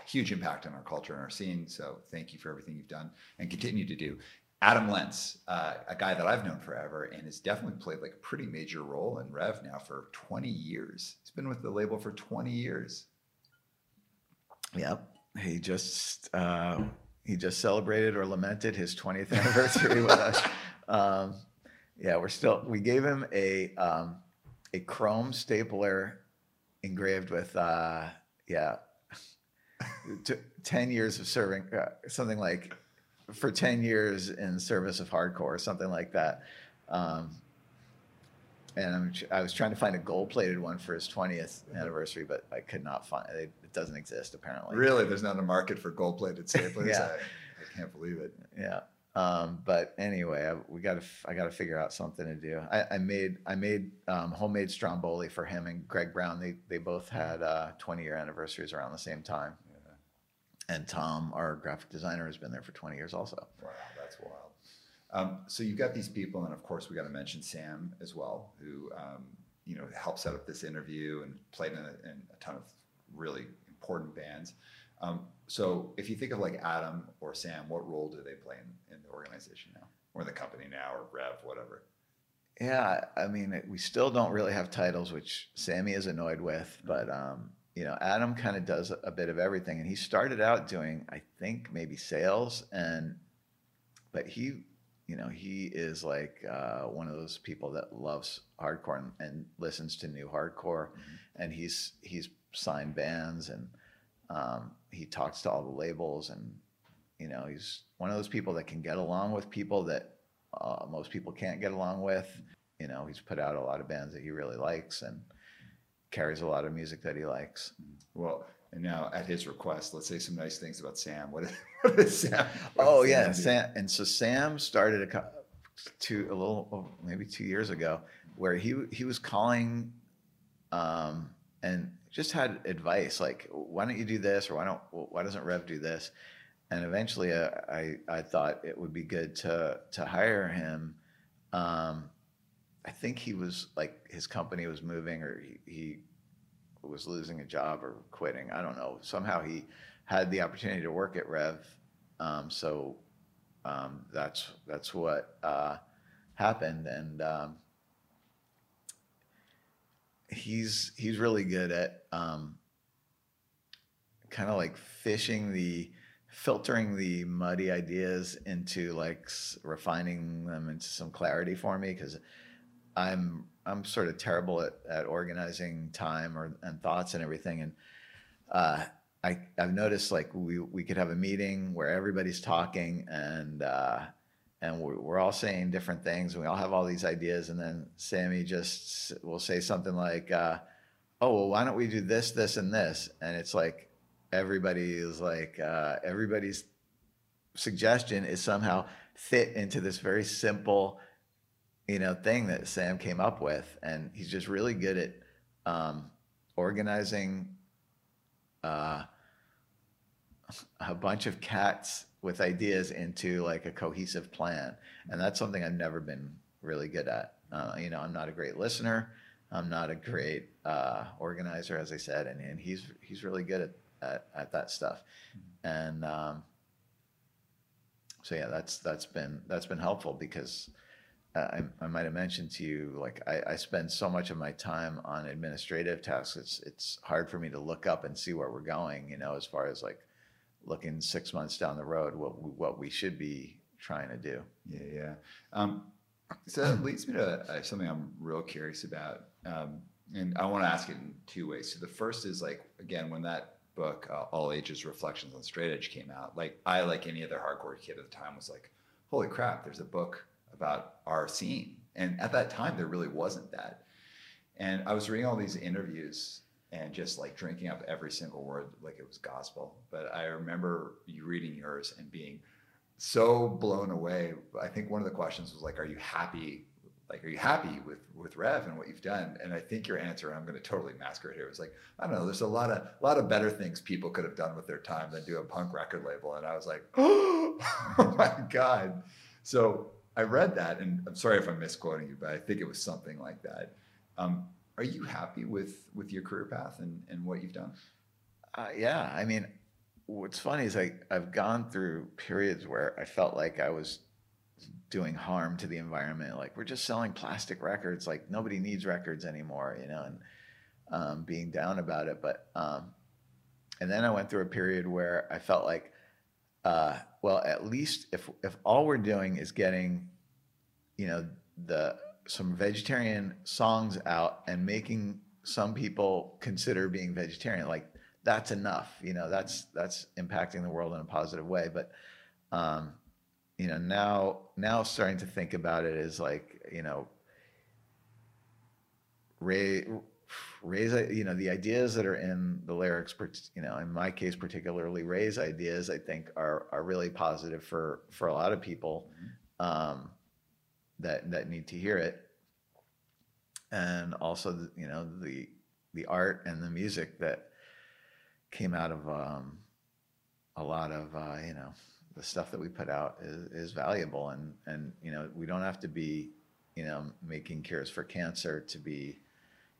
huge impact on our culture and our scene. So, thank you for everything you've done and continue to do. Adam Lentz, uh, a guy that I've known forever and has definitely played like a pretty major role in Rev now for 20 years. He's been with the label for 20 years. Yep. He just uh, he just celebrated or lamented his 20th [LAUGHS] anniversary with us. Um, yeah, we're still we gave him a um, a chrome stapler engraved with uh, yeah [LAUGHS] t- 10 years of serving uh, something like for 10 years in service of hardcore something like that um, and I'm, I was trying to find a gold plated one for his 20th anniversary, but I could not find it. It doesn't exist apparently. Really? There's not a market for gold plated staplers? [LAUGHS] yeah. I, I, can't believe it. Yeah. Um, but anyway, I, we got to, I got to figure out something to do. I, I made, I made um, homemade Stromboli for him and Greg Brown. They, they both had uh, 20 year anniversaries around the same time. Yeah. And Tom, our graphic designer, has been there for 20 years also. Wow, that's wild. Um, so you've got these people, and of course we got to mention Sam as well, who um, you know helped set up this interview and played in a, in a ton of really important bands. Um, so if you think of like Adam or Sam, what role do they play in, in the organization now, or in the company now, or Rev, whatever? Yeah, I mean, we still don't really have titles, which Sammy is annoyed with, but um, you know, Adam kind of does a bit of everything, and he started out doing, I think, maybe sales, and but he you know, he is like uh, one of those people that loves hardcore and, and listens to new hardcore, mm-hmm. and he's he's signed bands and um, he talks to all the labels, and you know, he's one of those people that can get along with people that uh, most people can't get along with. You know, he's put out a lot of bands that he really likes and carries a lot of music that he likes. Well, and now, at his request, let's say some nice things about Sam. What, [LAUGHS] what is Sam? What oh yeah, Sam. And so Sam started a two a little oh, maybe two years ago, where he he was calling, um, and just had advice like, why don't you do this, or why don't why doesn't Rev do this? And eventually, uh, I I thought it would be good to to hire him. Um, I think he was like his company was moving, or he, he was losing a job or quitting. I don't know. Somehow he had the opportunity to work at Rev, um, so um, that's that's what uh, happened. And um, he's he's really good at um, kind of like fishing the filtering the muddy ideas into like refining them into some clarity for me because I'm I'm sort of terrible at, at organizing time or and thoughts and everything and uh, I I've noticed like we we could have a meeting where everybody's talking and uh, and we're, we're all saying different things and we all have all these ideas and then Sammy just will say something like uh, oh well why don't we do this this and this? And it's like everybody is like uh, everybody's suggestion is somehow fit into this very simple you know thing that sam came up with and he's just really good at um, organizing uh, a bunch of cats with ideas into like a cohesive plan and that's something i've never been really good at. Uh, you know i'm not a great listener i'm not a great uh, organizer as i said and, and he's he's really good at, at, at that stuff. And um, so yeah that's that's been that's been helpful because I, I might have mentioned to you like I, I spend so much of my time on administrative tasks it's it's hard for me to look up and see where we're going you know as far as like looking six months down the road what we- what we should be trying to do Yeah, yeah. Um, so that leads me to uh, something I'm real curious about, um, and I want to ask it in two ways. So the first is like again when that book, uh, All Ages Reflections on Straight Edge, came out. Like I, like any other hardcore kid at the time, was like, "Holy crap! There's a book about our scene." And at that time, there really wasn't that. And I was reading all these interviews and just like drinking up every single word like it was gospel. But I remember you reading yours and being so blown away. I think one of the questions was like, "Are you happy? Like, are you happy with with Rev and what you've done?" And I think your answer, I'm going to totally masker it here, was like, "I don't know. There's a lot of a lot of better things people could have done with their time than do a punk record label." And I was like, [GASPS] "Oh my god!" So I read that, and I'm sorry if I'm misquoting you, but I think it was something like that. Um, are you happy with with your career path and and what you've done? Uh, yeah, I mean, what's funny is I I've gone through periods where I felt like I was doing harm to the environment. Like we're just selling plastic records. Like nobody needs records anymore, you know, and um, being down about it. But um, and then I went through a period where I felt like, uh, well, at least if if all we're doing is getting, you know, the some vegetarian songs out and making some people consider being vegetarian, like that's enough. You know, that's that's impacting the world in a positive way. But um, you know, now now starting to think about it is like, you know, raise raise you know the ideas that are in the lyrics you know in my case particularly Ray's ideas i think are are really positive for for a lot of people um that that need to hear it. And also you know the the art and the music that came out of um a lot of uh you know the stuff that we put out is, is valuable. And and you know we don't have to be you know making cures for cancer to be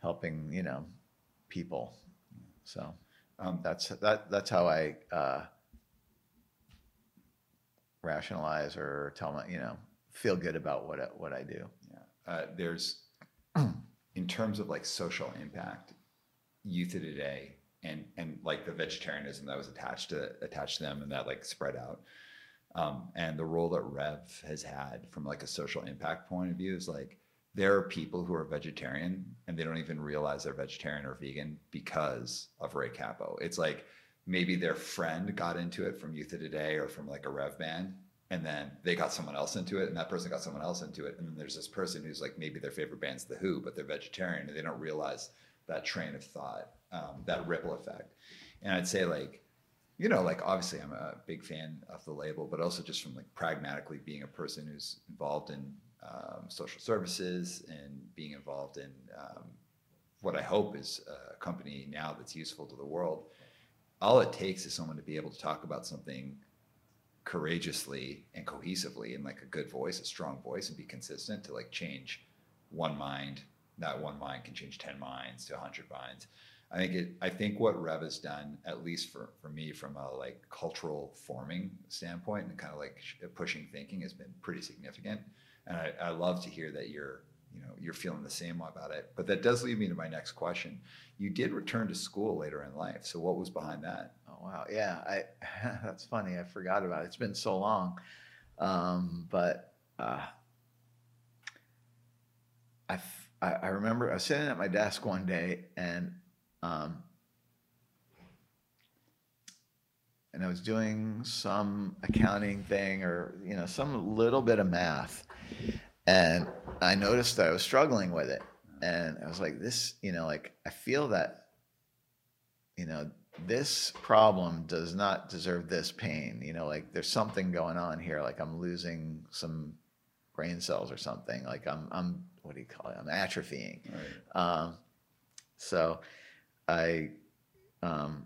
helping you know people. So Um, that's that that's how i uh rationalize or tell my you know feel good about what I, what i do Yeah. Uh, there's, [CLEARS THROAT] in terms of like social impact, youth of today and and like the vegetarianism that was attached to attached to them and that like spread out, um, and the role that Rev has had from like a social impact point of view is like there are people who are vegetarian and they don't even realize they're vegetarian or vegan because of Ray Cappo. It's like maybe their friend got into it from Youth of Today or from like a Rev band, and then they got someone else into it, and that person got someone else into it, and then there's this person who's like maybe their favorite band's The Who, but they're vegetarian and they don't realize that train of thought, um, that ripple effect. And I'd say like, you know, like obviously I'm a big fan of the label, but also just from like pragmatically being a person who's involved in um, social services and being involved in um, what I hope is a company now that's useful to the world. All it takes is someone to be able to talk about something courageously and cohesively in like a good voice, a strong voice, and be consistent to like change one mind. That one mind can change ten minds to hundred minds. I think it. I think what Rev has done, at least for for me, from a like cultural forming standpoint and kind of like sh- pushing thinking, has been pretty significant. And I, I love to hear that you're you know you're feeling the same about it. But that does lead me to my next question. You did return to school later in life, so what was behind that? Oh wow, yeah, I [LAUGHS] that's funny. I forgot about it. It's been so long, um, but uh, I, f- I I remember I was sitting at my desk one day and um, and I was doing some accounting thing or you know some little bit of math, and I noticed that I was struggling with it, and I was like, this, you know, like I feel that, you know, this problem does not deserve this pain. You know, like there's something going on here. Like I'm losing some brain cells or something. Like I'm, I'm, what do you call it? I'm atrophying. Right. Um, so I, um,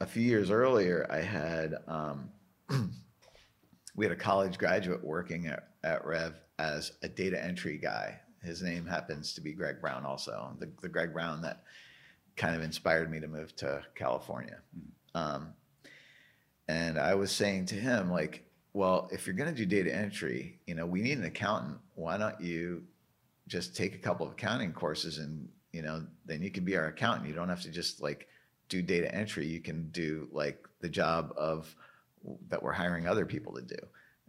a few years earlier, I had, um, [CLEARS THROAT] we had a college graduate working at, at Rev as a data entry guy. His name happens to be Greg Brown, also the, the Greg Brown that kind of inspired me to move to California. Um, and I was saying to him, like, well, if you're going to do data entry, you know, we need an accountant. Why don't you just take a couple of accounting courses and, you know, then you can be our accountant. You don't have to just like do data entry. You can do like the job of that we're hiring other people to do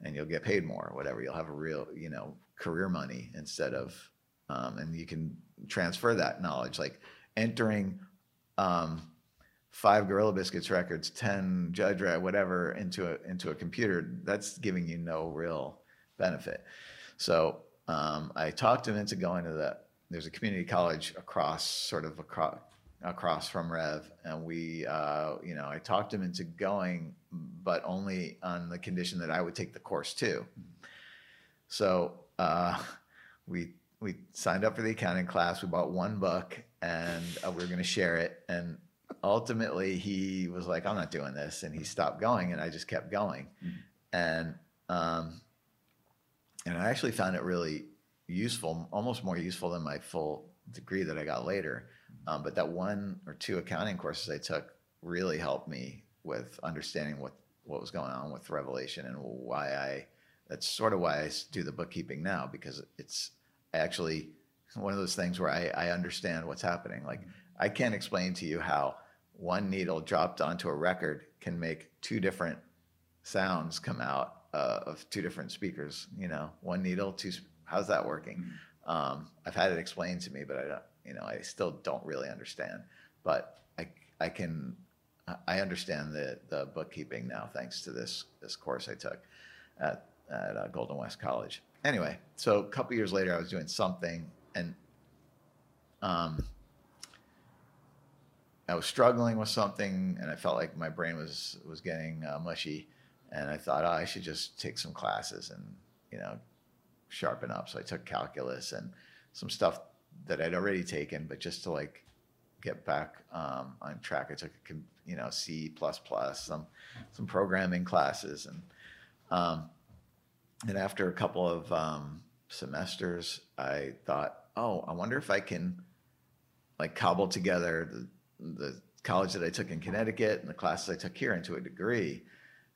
and you'll get paid more or whatever. You'll have a real, you know, career money instead of, um, and you can transfer that knowledge, like entering um, five Gorilla Biscuits records, ten Judge Rat, whatever, into a into a computer. That's giving you no real benefit. So um, I talked him into going to the. There's a community college across, sort of across across from Rev, and we, uh, you know, I talked him into going, but only on the condition that I would take the course too. So uh, we we signed up for the accounting class. We bought one book, and uh, we were going to share it. And ultimately, he was like, "I'm not doing this," and he stopped going, and I just kept going. And um, and I actually found it really useful, almost more useful than my full degree that I got later. Um, but that one or two accounting courses I took really helped me with understanding what what was going on with Revelation and why I. That's sort of why I do the bookkeeping now because it's actually one of those things where I, I understand what's happening. Like I can't explain to you how one needle dropped onto a record can make two different sounds come out uh, of two different speakers. You know, one needle, two. How's that working? Um, I've had it explained to me, but I don't. You know, I still don't really understand. But I I can I- understand the the bookkeeping now thanks to this this course I took at at uh, Golden West College. Anyway, so a couple years later, I was doing something, and um, I was struggling with something, and I felt like my brain was was getting uh, mushy, and I thought, oh, I should just take some classes and you know sharpen up. So I took calculus and some stuff that I'd already taken, but just to like get back um, on track, I took a you know C plus plus, some some programming classes, and um, and after a couple of um, semesters, I thought, oh, I wonder if I can like cobble together the, the college that I took in Connecticut and the classes I took here into a degree.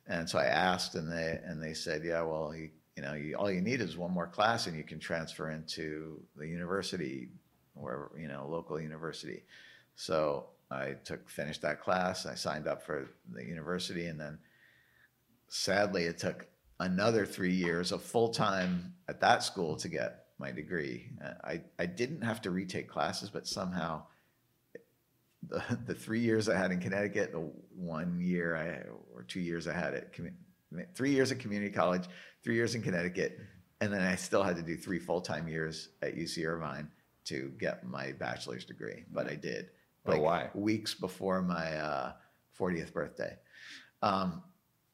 And so I asked, and they and they said, yeah, well, you, you know, you, all you need is one more class, and you can transfer into the university, or you know, local university. So I took finished that class. I signed up for the university, and then sadly, it took another three years of full time at that school to get my degree. I, I didn't have to retake classes, but somehow the, [LAUGHS] the three years I had in Connecticut, the one year I or two years I had at three years at community college, three years in Connecticut, and then I still had to do three full time years at UC Irvine to get my bachelor's degree. But I did. But why? Weeks before my uh, 40th birthday. Um,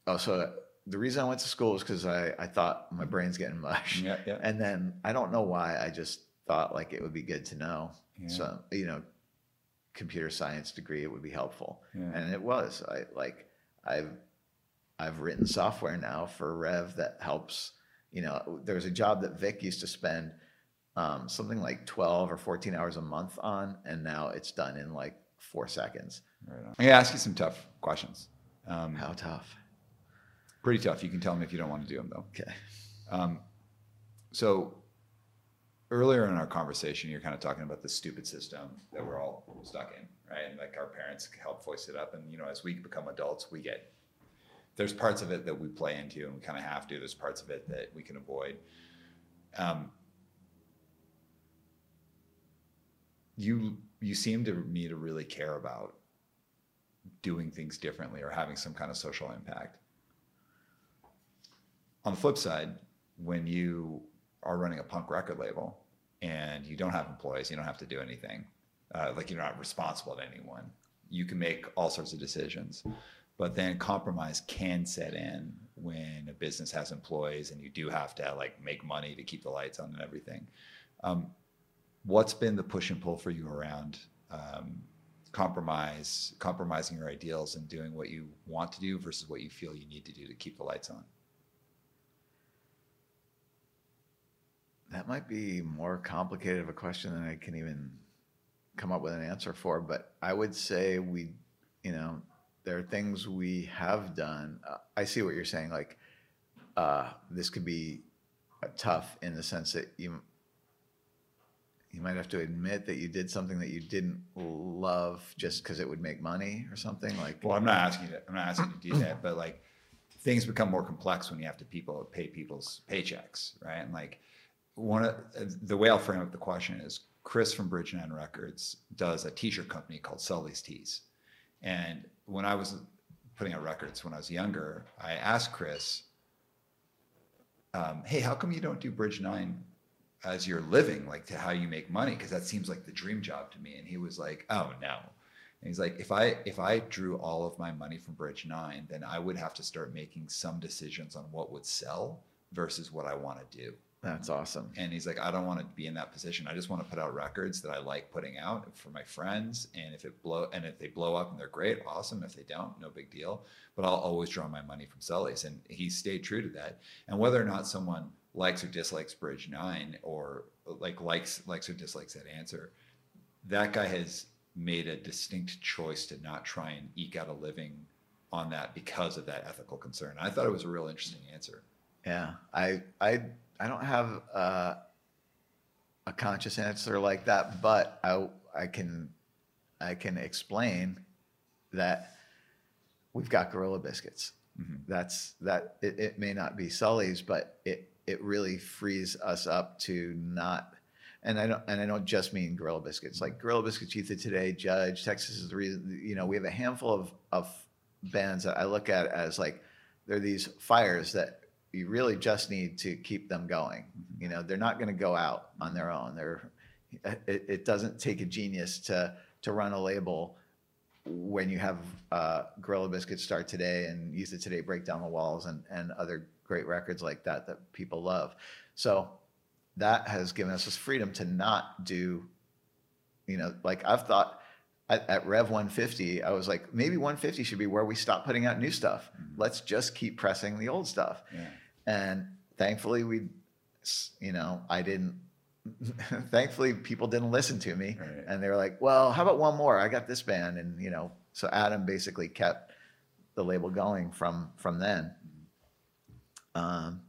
oh, so the reason I went to school was because I, I thought my brain's getting mush. Yeah, yeah. And then I don't know why I just thought like it would be good to know. Yeah. So, you know, computer science degree, it would be helpful. Yeah. And it was. I like I've I've written software now for Rev that helps, you know, there was a job that Vic used to spend um, something like 12 or 14 hours a month on, and now it's done in like four seconds. Right on. I'm gonna ask you some tough questions. Um, How tough. pretty tough. You can tell me if you don't want to do them though. Okay. Um, so earlier in our conversation, you're kind of talking about the stupid system that we're all stuck in, right? And like our parents help voice it up, and you know, as we become adults, we get there's parts of it that we play into, and we kind of have to. There's parts of it that we can avoid. Um, you you seem to me to really care about doing things differently or having some kind of social impact. On the flip side, when you are running a punk record label and you don't have employees, you don't have to do anything, uh, like you're not responsible to anyone, you can make all sorts of decisions. But then compromise can set in when a business has employees and you do have to like make money to keep the lights on and everything. Um, what's been the push and pull for you around um, compromise, compromising your ideals and doing what you want to do versus what you feel you need to do to keep the lights on? That might be more complicated of a question than I can even come up with an answer for. But I would say we, you know, there are things we have done. Uh, I see what you're saying. Like, uh, this could be tough in the sense that you you might have to admit that you did something that you didn't love just because it would make money or something like well i'm not asking you to, i'm not asking you to do that but like things become more complex when you have to people pay people's paychecks right and like one of the way i'll frame up the question is chris from bridge nine records does a t-shirt company called sully's tees and when i was putting out records when i was younger i asked chris um, hey how come you don't do bridge nine as your living, like to how you make money, because that seems like the dream job to me. And he was like, oh no. And he's like, if I if I drew all of my money from Bridge Nine, then I would have to start making some decisions on what would sell versus what I want to do. That's awesome. And he's like, I don't want to be in that position. I just want to put out records that I like putting out for my friends. And if it blow and if they blow up and they're great, awesome. If they don't, no big deal. But I'll always draw my money from Sully's. And he stayed true to that. And whether or not someone likes or dislikes Bridge Nine or like likes likes or dislikes that answer, that guy has made a distinct choice to not try and eke out a living on that because of that ethical concern. I thought it was a real interesting answer. Yeah, I I I don't have uh, a conscious answer like that, but I I can I can explain that we've got Gorilla Biscuits. Mm-hmm. That's that it, it may not be Sully's, but it it really frees us up to not and I don't and I don't just mean Gorilla Biscuits. Like Gorilla Biscuits, Youth of Today, Judge, Texas is the reason. You know, we have a handful of of bands that I look at as like they're these fires that you really just need to keep them going. Mm-hmm. You know, they're not going to go out on their own. They're it, it, doesn't take a genius to to run a label when you have uh, Gorilla Biscuits start today and Youth of Today break down the walls and and other great records like that that people love. So that has given us this freedom to not do, you know, like I've thought at, at, Rev 150, I was like, maybe 150 should be where we stop putting out new stuff. Mm-hmm. Let's just keep pressing the old stuff. Yeah. And thankfully, we, you know, I didn't. [LAUGHS] thankfully, people didn't listen to me, right. and they were like, "Well, how about one more? I got this band," and you know, so Adam basically kept the label going from from then. Um,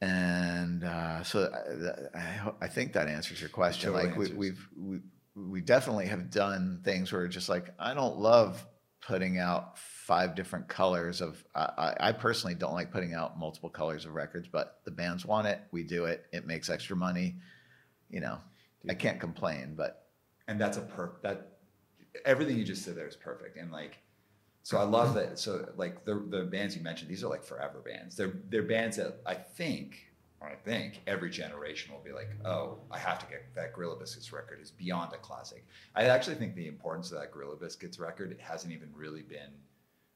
and uh, so uh, I, I, think that answers your question. Totally like we, we've we we definitely have done things where just like I don't love putting out five different colors of. I, I personally don't like putting out multiple colors of records, but the bands want it. We do it. It makes extra money. You know, Dude. I can't complain. But and that's a per that everything you just said there is perfect. And like so I love that. So like the the bands you mentioned, these are like forever bands. They're they're bands that I think I think every generation will be like, oh, I have to get that Gorilla Biscuits record is beyond a classic. I actually think the importance of that Gorilla Biscuits record it hasn't even really been.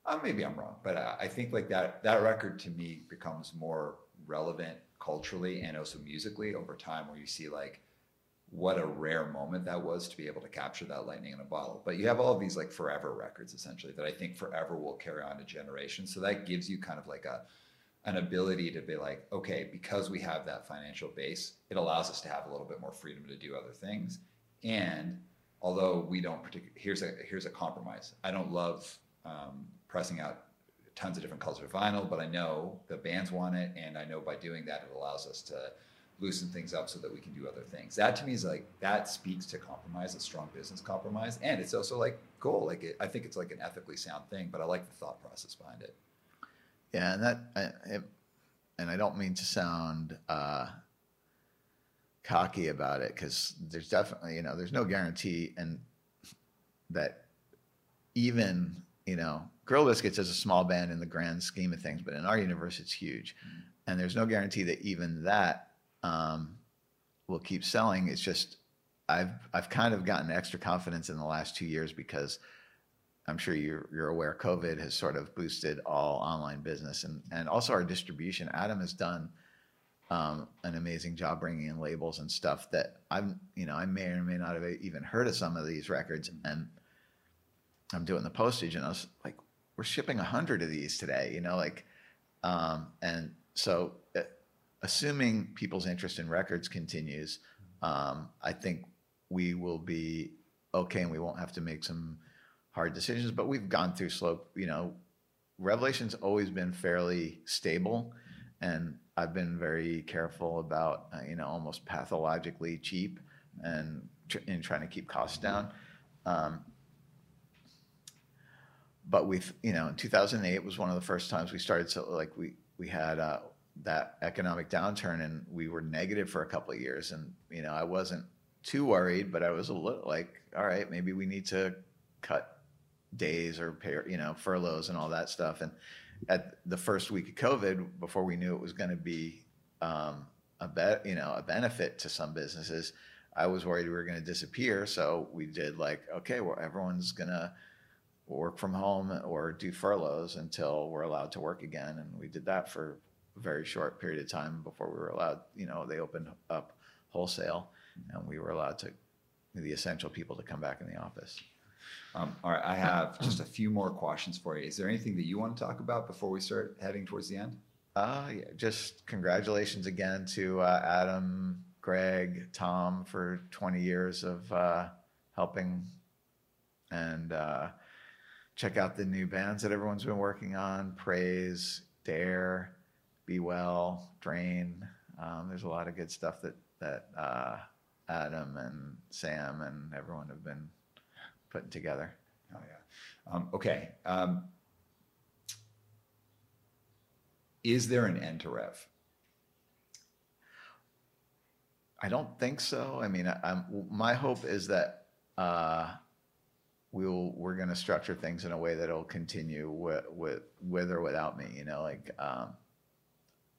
Uh, maybe I'm wrong, but I, I think like that that record to me becomes more relevant culturally and also musically over time, where you see like what a rare moment that was to be able to capture that lightning in a bottle. But you have all of these like forever records essentially that I think forever will carry on to generations. So that gives you kind of like a an ability to be like, okay, because we have that financial base, it allows us to have a little bit more freedom to do other things. And although we don't particularly, here's a here's a compromise. I don't love um, pressing out tons of different colors of vinyl, but I know the bands want it, and I know by doing that, it allows us to loosen things up so that we can do other things. That to me is like that speaks to compromise, a strong business compromise, and it's also like cool. Like it, I think it's like an ethically sound thing, but I like the thought process behind it. Yeah, and that, I, and I don't mean to sound uh, cocky about it because there's definitely, you know, there's no guarantee, and that even, you know, Gorilla Biscuits is a small band in the grand scheme of things, but in our universe, it's huge, and there's no guarantee that even that um, will keep selling. It's just I've I've kind of gotten extra confidence in the last two years because I'm sure you're, you're aware COVID has sort of boosted all online business and, and also our distribution. Adam has done um, an amazing job bringing in labels and stuff that I'm, you know, I may or may not have even heard of some of these records. And I'm doing the postage and I was like, we're shipping a hundred of these today, you know, like, um, and so uh, assuming people's interest in records continues, um, I think we will be okay and we won't have to make some hard decisions, but we've gone through slope. You know, Revelation's always been fairly stable, and I've been very careful about uh, you know almost pathologically cheap and tr- in trying to keep costs down. Um, but we've you know in 2008 was one of the first times we started so like we we had uh, that economic downturn and we were negative for a couple of years and you know I wasn't too worried but I was a little like all right maybe we need to cut days or pay, you know furloughs and all that stuff. And at the first week of COVID, before we knew it was going to be um, a bet, you know, a benefit to some businesses, I was worried we were going to disappear. So we did like, okay, well, everyone's going to work from home or do furloughs until we're allowed to work again. And we did that for a very short period of time before we were allowed, you know, they opened up wholesale and we were allowed to, the essential people to come back in the office. Um, all right, I have just a few more questions for you. Is there anything that you want to talk about before we start heading towards the end? Uh, yeah, just congratulations again to uh, Adam, Greg, Tom for 20 years of uh, helping. And uh, check out the new bands that everyone's been working on Praise, Dare, Be Well, Drain. Um, there's a lot of good stuff that, that uh, Adam and Sam and everyone have been putting together. Oh yeah. Um, okay. Um, is there an end to Rev? I don't think so. I mean, I, my hope is that uh, we'll we're going to structure things in a way that'll continue with, with with or without me. You know, like um,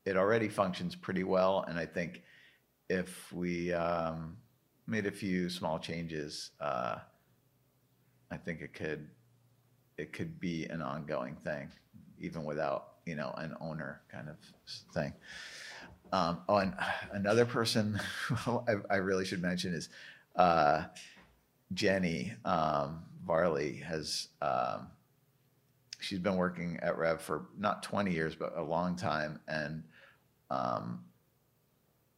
it already functions pretty well, and I think if we um, made a few small changes, uh, I think it could it could be an ongoing thing, even without you know an owner kind of thing. Um, oh, and another person [LAUGHS] I, I, really should mention is uh, Jenny um, Varley has. Um, she's been working at Rev for not 20 years, but a long time, and um,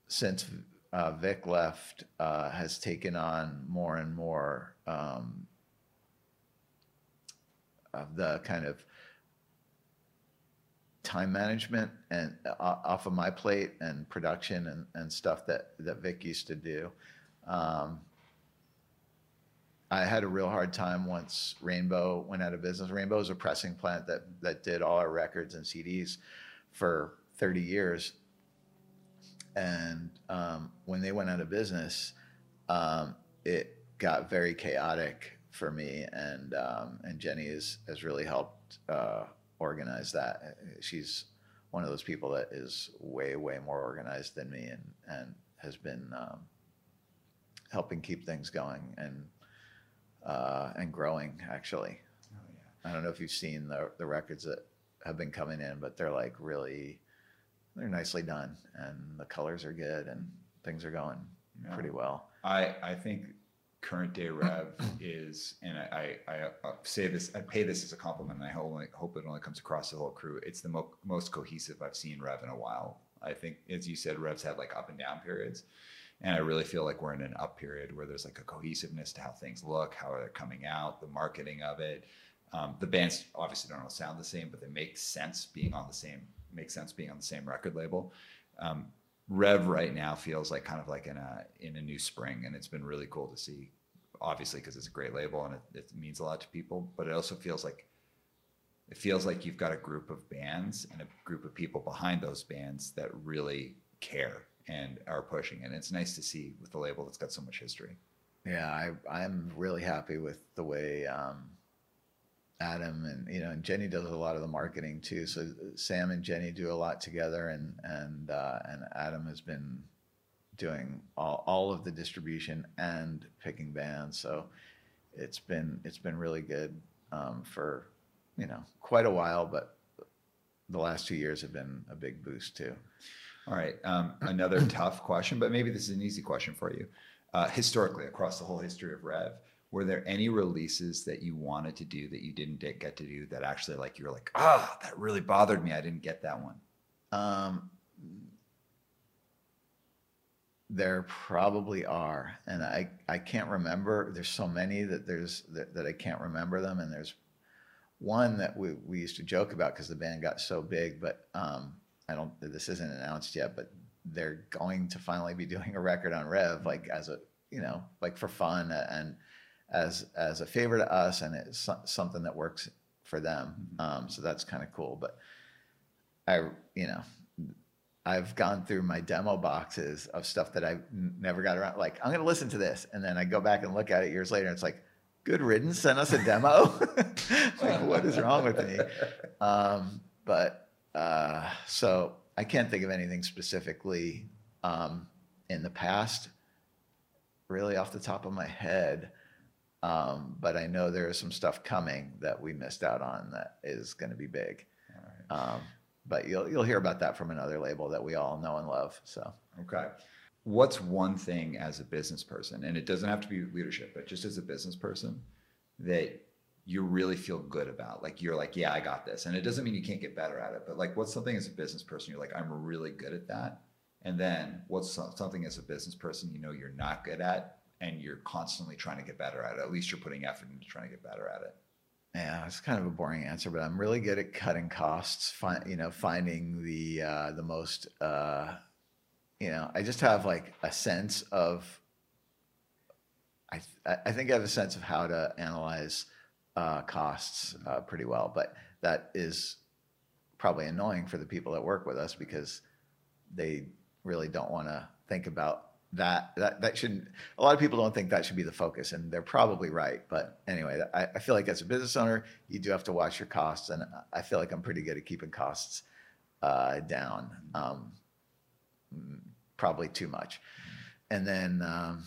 since uh, Vic left, uh, has taken on more and more um, of the kind of time management and uh, off of my plate and production and, and stuff that, that Vic used to do. Um, I had a real hard time once Rainbow went out of business. Rainbow is a pressing plant that, that did all our records and CDs for 30 years. And um, when they went out of business, um, it got very chaotic for me, and um, and Jenny has has really helped uh, organize that. She's one of those people that is way way more organized than me, and and has been um, helping keep things going and uh, and growing actually. Oh, yeah. I don't know if you've seen the the records that have been coming in, but they're like really they're nicely done, and the colors are good, and things are going yeah. pretty well. I I think current day rev [CLEARS THROAT] is, and I, I, I, say this, I pay this as a compliment, and I hope, hope it only comes across the whole crew. It's the mo- most cohesive I've seen rev in a while. I think, as you said, revs have like up and down periods, and I really feel like we're in an up period where there's like a cohesiveness to how things look, how they're coming out, the marketing of it. Um, the bands obviously don't all sound the same, but they make sense being on the same make sense being on the same record label. Um, Rev right now feels like kind of like in a in a new spring, and it's been really cool to see. Obviously, because it's a great label and it, it means a lot to people, but it also feels like it feels like you've got a group of bands and a group of people behind those bands that really care and are pushing. And it's nice to see with the label that's got so much history. Yeah, I I'm really happy with the way um, Adam and you know and Jenny does a lot of the marketing too. So Sam and Jenny do a lot together, and and uh, and Adam has been doing all, all of the distribution and picking bands. So it's been it's been really good um, for you know quite a while, but the last two years have been a big boost too. All right, um, another [CLEARS THROAT] tough question, but maybe this is an easy question for you uh, historically across the whole history of Rev, were there any releases that you wanted to do that you didn't get to do that actually like you were like, ah, oh, that really bothered me. I didn't get that one. Um, there probably are, and I I can't remember. There's so many that there's that, that I can't remember them, and there's one that we we used to joke about because the band got so big, but um, I don't. This isn't announced yet, but they're going to finally be [LAUGHS] doing a record on Rev, like as a you know, like for fun and as as a favor to us, and it's something that works for them. Mm-hmm. Um, so that's kind of cool. But I, you know, I've gone through my demo boxes of stuff that I never got around. Like I'm going to listen to this, and then I go back and look at it years later, and it's like, good riddance, send us a demo. [LAUGHS] like what is wrong with me? Um, but uh, so I can't think of anything specifically um, in the past, really off the top of my head. Um, but I know there is some stuff coming that we missed out on that is going to be big. Right. Um, but you'll you'll hear about that from another label that we all know and love. So okay, what's one thing as a business person, and it doesn't have to be leadership, but just as a business person that you really feel good about. Like you're like, yeah, I got this. And it doesn't mean you can't get better at it, but like what's something as a business person you're like, I'm really good at that. And then what's something as a business person you know you're not good at and you're constantly trying to get better at it. At least you're putting effort into trying to get better at it. Yeah, it's kind of a boring answer, but I'm really good at cutting costs. Find, you know, finding the uh, the most. Uh, you know, I just have like a sense of. I th- I think I have a sense of how to analyze uh, costs uh, pretty well. But that is probably annoying for the people that work with us because they really don't want to think about that. That that shouldn't. A lot of people don't think that should be the focus, and they're probably right. But anyway, I, I feel like as a business owner, you do have to watch your costs, and I feel like I'm pretty good at keeping costs uh, down. Um, probably too much, and then. Um,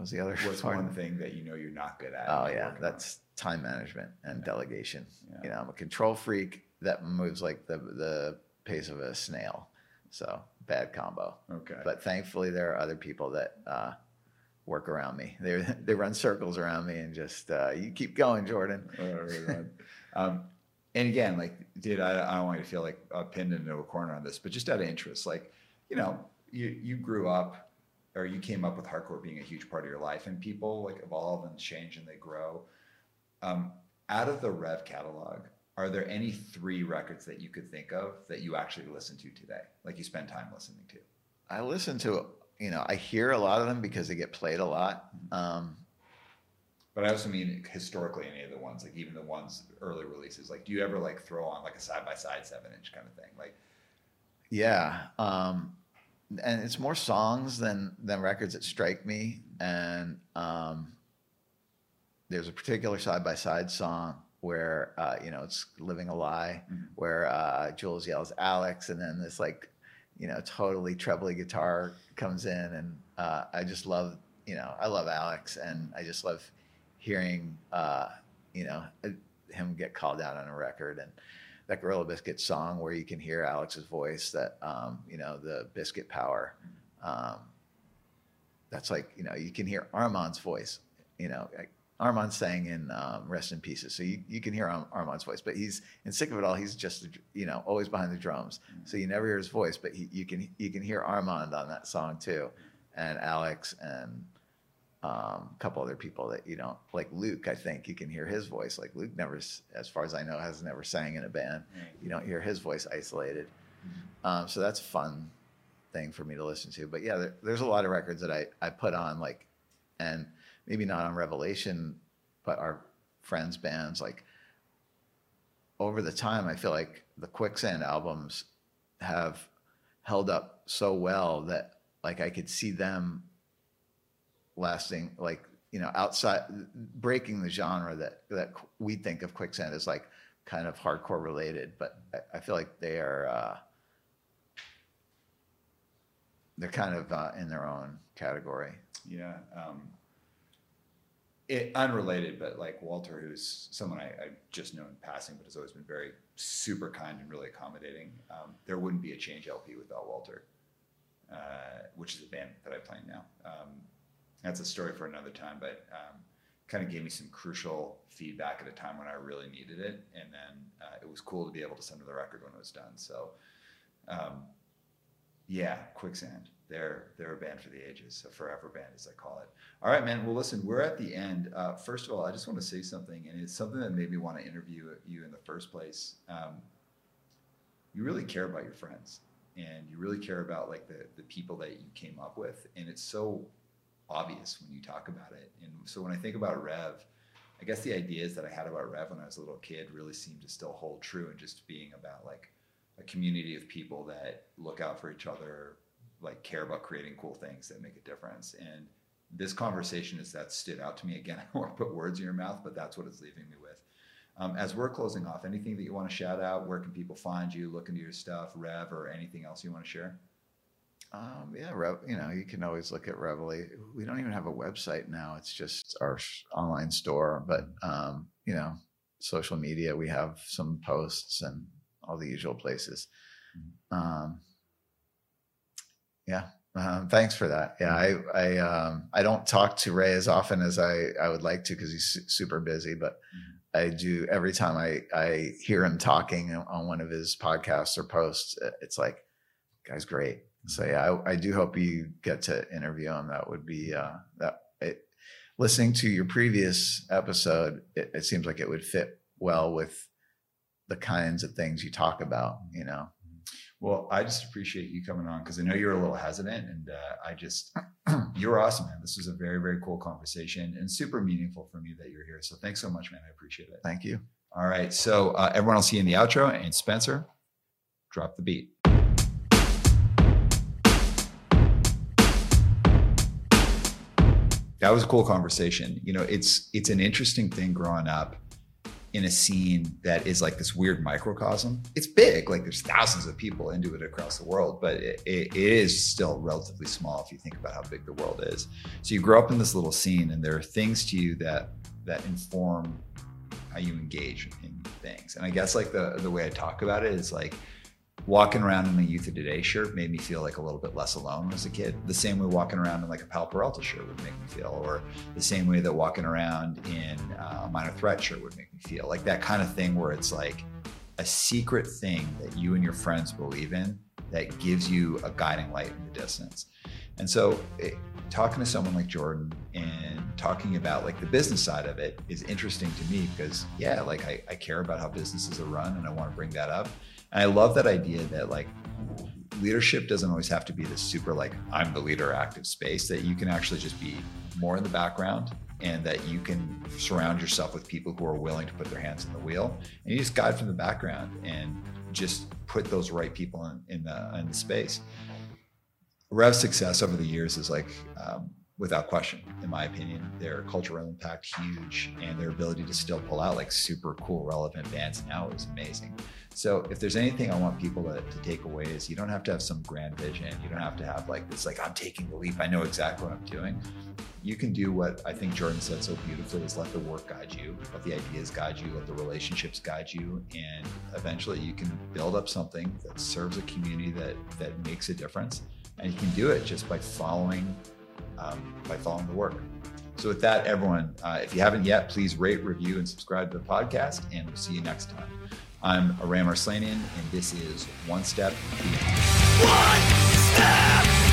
was the other what's [LAUGHS] one thing that you know you're not good at oh yeah that's time management and delegation. You know, I'm a control freak that moves like the the pace of a snail. So bad combo. Okay. But thankfully, there are other people that uh, work around me. They [LAUGHS] they run circles around me and just uh, you keep going, Jordan. [LAUGHS] um, and again, like, dude, I, I don't want you to feel like uh, pinned into a corner on this, but just out of interest, like, you know, you you grew up or you came up with hardcore being a huge part of your life, and people like evolve and change and they grow. Um, out of the Rev catalog, are there any three records that you could think of that you actually listen to today, like you spend time listening to? I listen to, you know, I hear a lot of them because they get played a lot. Mm-hmm. Um, but I also mean historically any of the ones, like even the ones early releases. Like, do you ever like throw on like a side by side seven inch kind of thing? Like, yeah, um, and it's more songs than than records that strike me, and um, there's a particular side by side song where uh, you know it's living a lie mm-hmm. where uh, Jules yells Alex and then this like you know totally trebly guitar comes in and uh, I just love you know I love Alex and I just love hearing uh, you know him get called out on a record and that Gorilla Biscuit song where you can hear Alex's voice that um, you know the biscuit power mm-hmm. um, that's like you know you can hear Armand's voice you know like, Armand sang in um, Rest in Pieces, so you, you can hear Armand's voice. But he's in Sick of It All. He's just you know always behind the drums, so you never hear his voice. But he, you can you can hear Armand on that song too, and Alex and um, a couple other people that you don't like. Luke, I think you can hear his voice. Like Luke never, as far as I know, has never sang in a band. You don't hear his voice isolated. Um, so that's a fun thing for me to listen to. But yeah, there, there's a lot of records that I I put on like, and maybe not on Revelation, but our friends bands like. Over the time, I feel like the Quicksand albums have held up so well that like I could see them lasting like you know outside breaking the genre that that we think of quicksand as like kind of hardcore related but i, I feel like they are uh, they're kind of uh, in their own category Yeah. Um, it, unrelated, but like Walter, who's someone I, I just know in passing, but has always been very super kind and really accommodating. Um, there wouldn't be a Change LP without Walter, uh, which is a band that I play now. Um, that's a story for another time, but um, kind of gave me some crucial feedback at a time when I really needed it. And then uh, it was cool to be able to send her the record when it was done. So, um, yeah, Quicksand. They're they're a band for the ages, a forever band as I call it. All right, man. Well, listen, we're at the end. Uh, first of all, I just want to say something, and it's something that made me want to interview you in the first place. Um, you really care about your friends, and you really care about like the the people that you came up with, and it's so obvious when you talk about it. And so when I think about Rev, I guess the ideas that I had about Rev when I was a little kid really seem to still hold true, and just being about like a community of people that look out for each other, like care about creating cool things that make a difference. And this conversation is that stood out to me again. [LAUGHS] I don't want to put words in your mouth, but that's what it's leaving me with. Um, as we're closing off, anything that you want to shout out? Where can people find you? Look into your stuff, Rev, or anything else you want to share? um, yeah Rev, you know you can always look at reveille we don't even have a website now it's just our online store but um, you know social media we have some posts and all the usual places um, yeah. Um, thanks for that. Yeah i i um, i don't talk to ray as often as i i would like to because he's su- super busy but i do every time i i hear him talking on one of his podcasts or posts it's like guy's great. So yeah i, I do hope you get to interview him. That would be uh that it, listening to your previous episode it, it seems like it would fit well with the kinds of things you talk about you know Well, I just appreciate you coming on because I know you're a little hesitant, and uh, I just [CLEARS THROAT] you're awesome, man. This was a very very cool conversation and super meaningful for me that you're here. So thanks so much, man. I appreciate it. thank you All right, so uh, everyone will see you in the outro, and Spencer, drop the beat. That was a cool conversation. You know, it's it's an interesting thing growing up in a scene that is like this weird microcosm. It's big, like there's thousands of people into it across the world, but it, it, is still relatively small if you think about how big the world is. So you grow up in this little scene, and there are things to you that that inform how you engage in things. And I guess like the the way I talk about it is like walking around in a Youth of Today shirt made me feel like a little bit less alone as a kid. The same way walking around in like a Powell Peralta shirt would make me feel, or the same way that walking around in uh, a Minor Threat shirt would make me feel. Like that kind of thing where it's like a secret thing that you and your friends believe in that gives you a guiding light in the distance. And so, it, talking to someone like Jordan and talking about like the business side of it is interesting to me because, yeah, like I, I care about how businesses are run and I want to bring that up. And I love that idea that like leadership doesn't always have to be this super like I'm the leader active space, that you can actually just be more in the background and that you can surround yourself with people who are willing to put their hands in the wheel and you just guide from the background and just put those right people in, in the in the space. Rev's success over the years is like um, without question, in my opinion, their cultural impact huge, and their ability to still pull out like super cool, relevant bands now is amazing. So, if there's anything I want people to, to take away is you don't have to have some grand vision. You don't have to have like this, like I'm taking the leap. I know exactly what I'm doing. You can do what I think Jordan said so beautifully: is let the work guide you, let the ideas guide you, let the relationships guide you, and eventually you can build up something that serves a community that that makes a difference. And you can do it just by following um, by following the work. So, with that, everyone, uh, if you haven't yet, please rate, review, and subscribe to the podcast, and we'll see you next time. I'm Aram Arslanian, and this is One Step Beyond. One step